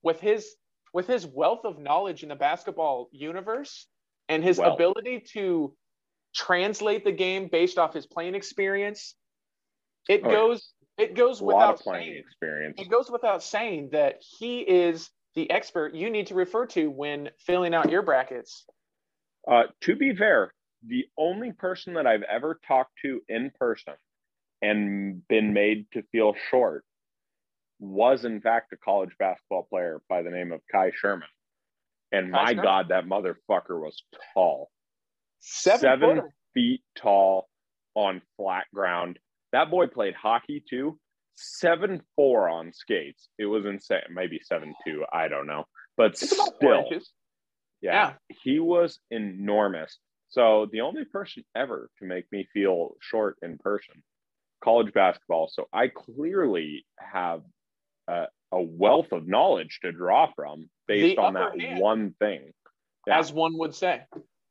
Speaker 1: with his with his wealth of knowledge in the basketball universe and his
Speaker 2: Wealth.
Speaker 1: ability to translate the game based off his playing experience. It
Speaker 2: Oh,
Speaker 1: goes it goes without saying
Speaker 2: experience.
Speaker 1: it goes without saying that he is the expert you need to refer to when filling out your brackets.
Speaker 2: Uh, to be fair, the only person that I've ever talked to in person and been made to feel short was, in fact, a college basketball player by the name of Kai Sherman. And
Speaker 1: Kai
Speaker 2: my
Speaker 1: Sherman?
Speaker 2: God, that motherfucker was tall,
Speaker 1: Seven,
Speaker 2: Seven. feet tall on flat ground. That boy played hockey too. Seven four on skates. It was insane. Maybe seven two. I don't know, but
Speaker 1: It's
Speaker 2: still,
Speaker 1: inches.
Speaker 2: yeah, he was enormous. So the only person ever to make me feel short in person, college basketball. So I clearly have a, a wealth of knowledge to draw from based
Speaker 1: The
Speaker 2: on that
Speaker 1: hand.
Speaker 2: one thing. Yeah.
Speaker 1: as one would say.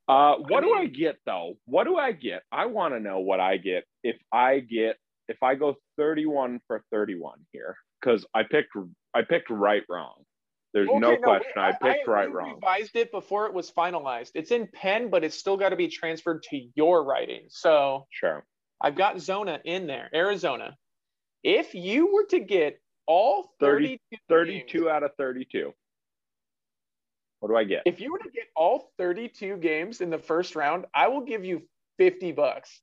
Speaker 2: Uh, what do
Speaker 1: mean-
Speaker 2: I get though? What do I get? I want to know what I get if I get if I go 31 for 31 here because I picked I picked right wrong. There's no
Speaker 1: Okay,
Speaker 2: question. I picked right
Speaker 1: we
Speaker 2: wrong.
Speaker 1: revised it before it was finalized. It's in pen, but it's still got to be transferred to your writing. So
Speaker 2: Sure.
Speaker 1: I've got Zona in there, Arizona. If you were to get all
Speaker 2: 30
Speaker 1: 32,
Speaker 2: 32
Speaker 1: games,
Speaker 2: out of 32. What do I get?
Speaker 1: if you were to get all 32 games in the first round, I will give you 50 bucks.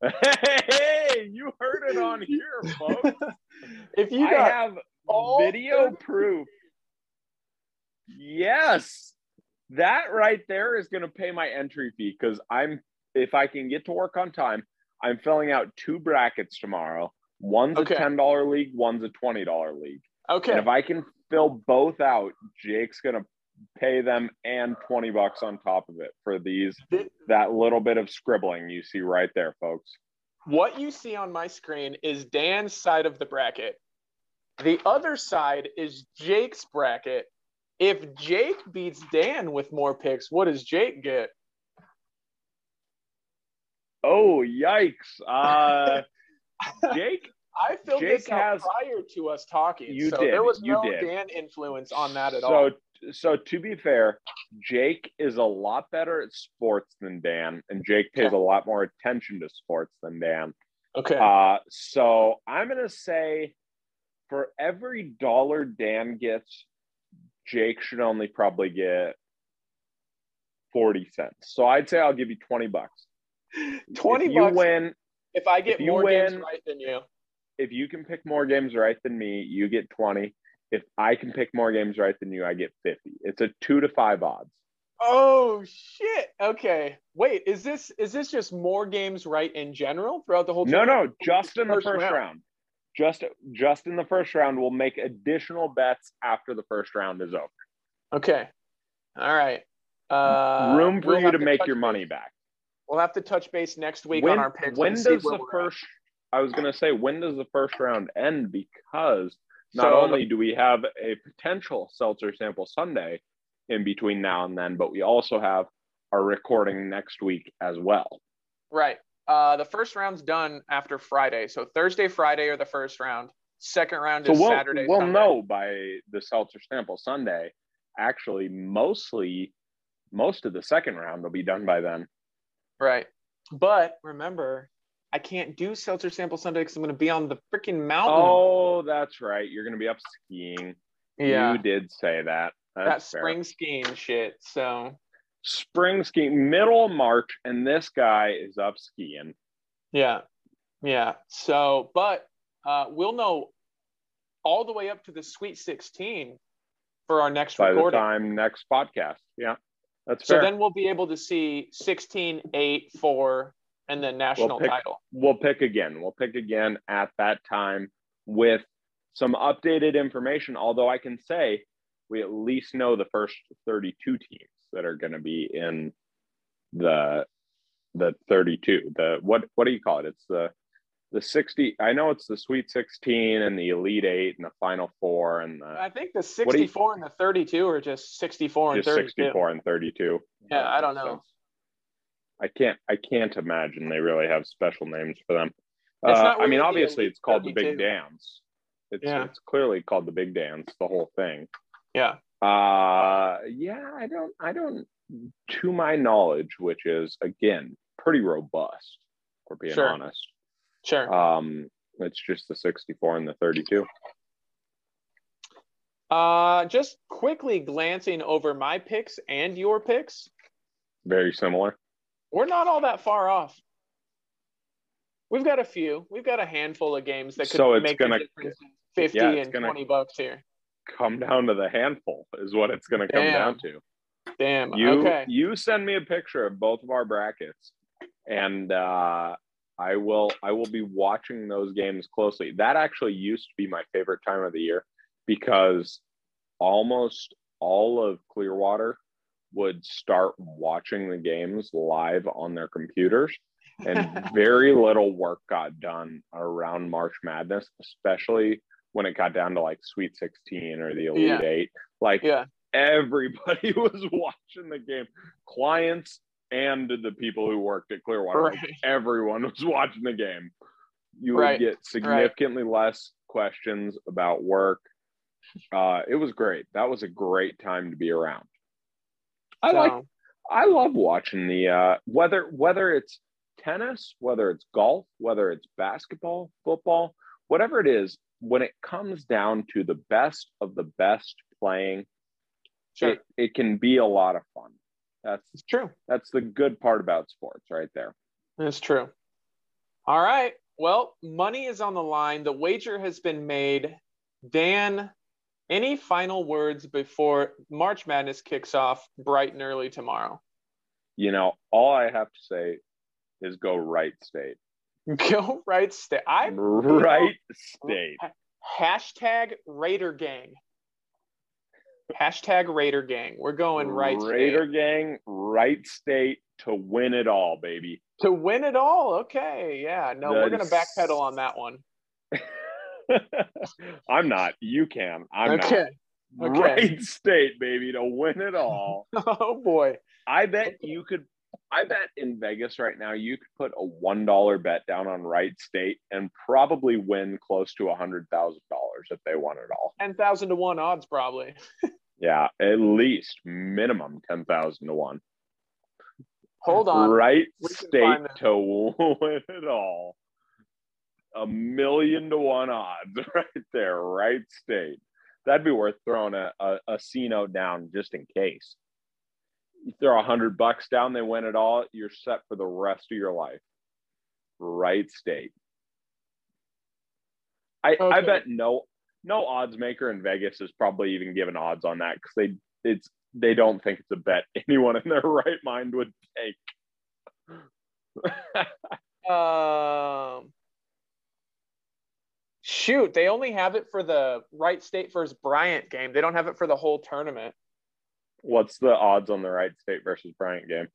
Speaker 2: Hey, you heard it on here, folks.
Speaker 1: if you
Speaker 2: I have
Speaker 1: all
Speaker 2: video
Speaker 1: 32
Speaker 2: proof. Yes. That right there is going to pay my entry fee because I'm, if I can get to work on time, I'm filling out two brackets tomorrow. One's
Speaker 1: Okay.
Speaker 2: a $10 league, one's a $20 league.
Speaker 1: Okay.
Speaker 2: And if I can fill both out, Jake's going to pay them and 20 bucks on top of it for these, that little bit of scribbling you see right there, folks.
Speaker 1: What you see on my screen is Dan's side of the bracket. The other side is Jake's bracket. If Jake beats Dan with more picks, what does Jake get?
Speaker 2: Oh, yikes. Uh, Jake
Speaker 1: I filled
Speaker 2: Jake
Speaker 1: this out
Speaker 2: has-
Speaker 1: prior to us talking,
Speaker 2: You
Speaker 1: so
Speaker 2: did,
Speaker 1: there was
Speaker 2: you
Speaker 1: no
Speaker 2: did.
Speaker 1: Dan influence on that at
Speaker 2: so,
Speaker 1: all.
Speaker 2: So so to be fair, Jake is a lot better at sports than Dan, and Jake pays
Speaker 1: Okay.
Speaker 2: a lot more attention to sports than Dan.
Speaker 1: Okay.
Speaker 2: Uh, so I'm gonna say for every dollar Dan gets, Jake should only probably get 40 cents. So I'd say I'll give you 20 bucks.
Speaker 1: 20
Speaker 2: if you
Speaker 1: bucks
Speaker 2: win,
Speaker 1: if I get
Speaker 2: if
Speaker 1: more games right than you.
Speaker 2: if you can pick more games right than me, you get 20. If I can pick more games right than you, I get 50. It's a two to five odds.
Speaker 1: Oh shit. Okay. Wait, is this is this just more games right in general throughout the whole
Speaker 2: No, no, just in the
Speaker 1: First
Speaker 2: first
Speaker 1: round.
Speaker 2: round. Just just in the first round. We'll make additional bets after the first round is over.
Speaker 1: Okay. All right. Uh,
Speaker 2: Room for
Speaker 1: we'll
Speaker 2: you
Speaker 1: have
Speaker 2: to make your money back.
Speaker 1: We'll have to touch base next week
Speaker 2: When,
Speaker 1: on our picks.
Speaker 2: when does the
Speaker 1: we're at.
Speaker 2: first I was gonna say when does the first round end? Because not
Speaker 1: So-
Speaker 2: only do we have a potential seltzer sample Sunday in between now and then, but we also have our recording next week as well.
Speaker 1: Right. Uh, the first round's done after Friday. So Thursday, Friday are the first round. Second round
Speaker 2: So
Speaker 1: is
Speaker 2: we'll,
Speaker 1: Saturday.
Speaker 2: we'll
Speaker 1: Sunday.
Speaker 2: know by the seltzer sample Sunday. Actually, mostly most of the second round will be done by then.
Speaker 1: Right. But remember, I can't do Seltzer Sample Sunday because I'm going to be on the freaking mountain.
Speaker 2: Oh, that's right. You're gonna be up skiing.
Speaker 1: yeah.
Speaker 2: You did say that.
Speaker 1: that
Speaker 2: That's fair.
Speaker 1: spring skiing shit. So,
Speaker 2: spring skiing, middle of March, and this guy is up skiing.
Speaker 1: yeah. Yeah. So, but uh, we'll know all the way up to the Sweet 16 for our next
Speaker 2: by the
Speaker 1: recording.
Speaker 2: time next podcast. Yeah. That's
Speaker 1: So then we'll be able to see 16, 8, 4, and then national
Speaker 2: pick-
Speaker 1: title.
Speaker 2: we'll pick again. We'll pick again at that time with some updated information. Although I can say we at least know the first 32 teams that are going to be in the the 32. The what what do you call it? It's the the 60. I know it's the Sweet 16 and the Elite Eight and the Final Four and the
Speaker 1: I think the
Speaker 2: What do you-
Speaker 1: 64 and the 32 are just 64 and
Speaker 2: just
Speaker 1: 32.
Speaker 2: 64 and 32.
Speaker 1: Yeah, I don't know.
Speaker 2: I can't. I can't imagine they really have special names for them. Uh,
Speaker 1: not
Speaker 2: I mean, obviously, it's called the Big Dance. It's
Speaker 1: Yeah.
Speaker 2: it's clearly called the Big Dance. The whole thing.
Speaker 1: Yeah.
Speaker 2: Uh, yeah. I don't. I don't. To my knowledge, which is again pretty robust, for being
Speaker 1: Sure.
Speaker 2: honest.
Speaker 1: Sure.
Speaker 2: Um, it's just the 64 and the 32.
Speaker 1: Uh, just quickly glancing over my picks and your picks,
Speaker 2: Very similar.
Speaker 1: we're not all that far off. We've got a few. We've got a handful of games that could
Speaker 2: So it's
Speaker 1: make
Speaker 2: gonna-
Speaker 1: 50
Speaker 2: yeah,
Speaker 1: and 20 bucks here.
Speaker 2: Come down to the handful is what it's going to come down to.
Speaker 1: Damn.
Speaker 2: you
Speaker 1: okay.
Speaker 2: you send me a picture of both of our brackets and uh i will i will be watching those games closely that actually used to be my favorite time of the year because almost all of clearwater would start watching the games live on their computers and very little work got done around march madness especially when it got down to like sweet 16 or the elite
Speaker 1: Yeah.
Speaker 2: eight like
Speaker 1: yeah.
Speaker 2: everybody was watching the game clients and the people who worked at clearwater Like,
Speaker 1: Right.
Speaker 2: everyone was watching the game you would
Speaker 1: Right.
Speaker 2: get significantly less questions about work uh, it was great that was a great time to be around i like i love watching the uh, whether whether it's tennis whether it's golf whether it's basketball football whatever it is when it comes down to the best of the best playing
Speaker 1: sure.
Speaker 2: it, it can be a lot of fun. That's
Speaker 1: it's true.
Speaker 2: that's the good part about sports right there.
Speaker 1: That's true. All right. Well, money is on the line. The wager has been made. Dan, any final words before March Madness kicks off bright and early tomorrow?
Speaker 2: You know, all I have to say is go Wright state.
Speaker 1: Go Wright state. I'm
Speaker 2: Wright state.
Speaker 1: hashtag Raider Gang. Hashtag Raider Gang. We're going right
Speaker 2: Raider gang, Wright state to win it all, baby.
Speaker 1: to win it all. Okay, yeah. No, we're gonna backpedal on that one.
Speaker 2: I'm not. You can. I'm
Speaker 1: okay.
Speaker 2: not.
Speaker 1: okay.
Speaker 2: Wright state, baby, to win it all.
Speaker 1: Oh boy.
Speaker 2: I bet you could. I bet in Vegas right now you could put a one dollar bet down on Wright State and probably win close to a hundred thousand dollars if they won it all.
Speaker 1: Ten thousand to one odds probably.
Speaker 2: Yeah, at least minimum ten thousand to one.
Speaker 1: Hold on. Wright
Speaker 2: State to win it all. A million to one odds right there. Wright State. That'd be worth throwing a, a, a C note down just in case. You throw a hundred bucks down, they win it all, you're set for the rest of your life. Wright state. I, I bet no no odds maker in Vegas is probably even given odds on that because they it's they don't think it's a bet anyone in their right mind would take.
Speaker 1: Um, shoot, they only have it for the Wright State versus Bryant game. They don't have it for the whole tournament.
Speaker 2: What's the odds on the Wright state versus Bryant game?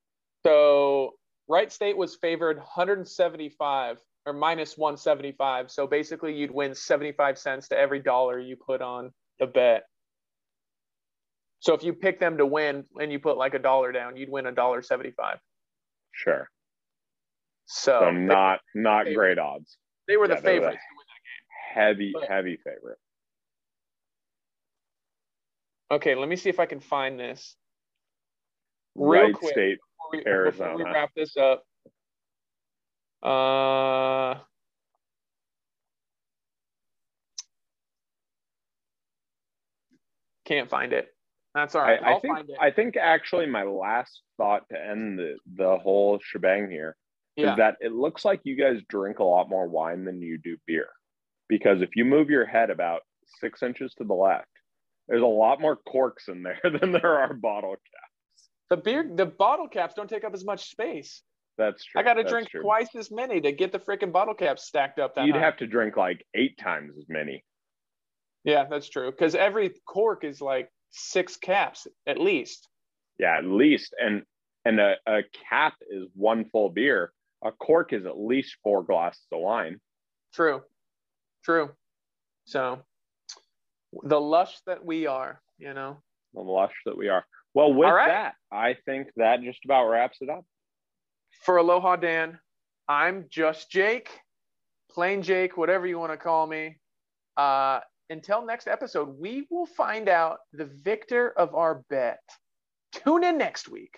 Speaker 1: So Wright State was favored 175 or minus 175. So basically, you'd win 75 cents to every dollar you put on the bet. So if you pick them to win and you put like a dollar down, you'd win a dollar 75.
Speaker 2: Sure.
Speaker 1: So,
Speaker 2: So not not
Speaker 1: favorite.
Speaker 2: great odds.
Speaker 1: they were the
Speaker 2: yeah, they were the
Speaker 1: favorites.
Speaker 2: Heavy,
Speaker 1: But-
Speaker 2: heavy favorite.
Speaker 1: Okay, let me see if I can find this. Real
Speaker 2: right
Speaker 1: quick.
Speaker 2: state.
Speaker 1: before we, before we wrap this up. Uh, can't find it. That's all right.
Speaker 2: I.
Speaker 1: I I'll
Speaker 2: think
Speaker 1: find it.
Speaker 2: I think actually my last thought to end the, the whole shebang here is
Speaker 1: yeah.
Speaker 2: that it looks like you guys drink a lot more wine than you do beer. Because if you move your head about six inches to the left, there's a lot more corks in there than there are bottle caps.
Speaker 1: The beer, the bottle caps don't take up as much space.
Speaker 2: That's true.
Speaker 1: I got to drink
Speaker 2: true.
Speaker 1: twice as many to get the freaking bottle caps stacked up. That
Speaker 2: You'd
Speaker 1: high.
Speaker 2: have to drink like eight times as many.
Speaker 1: Yeah, that's true. Because every cork is like six caps at least.
Speaker 2: Yeah, at least. And and a, a cap is one full beer. A cork is at least four glasses of wine.
Speaker 1: True. True. So the lush that we are, you know.
Speaker 2: The lush that we are. Well, with
Speaker 1: right.
Speaker 2: that, I think that just about wraps it up.
Speaker 1: For Aloha Dan, I'm just Jake, plain Jake, whatever you want to call me. Uh, until next episode, we will find out the victor of our bet. Tune in next week.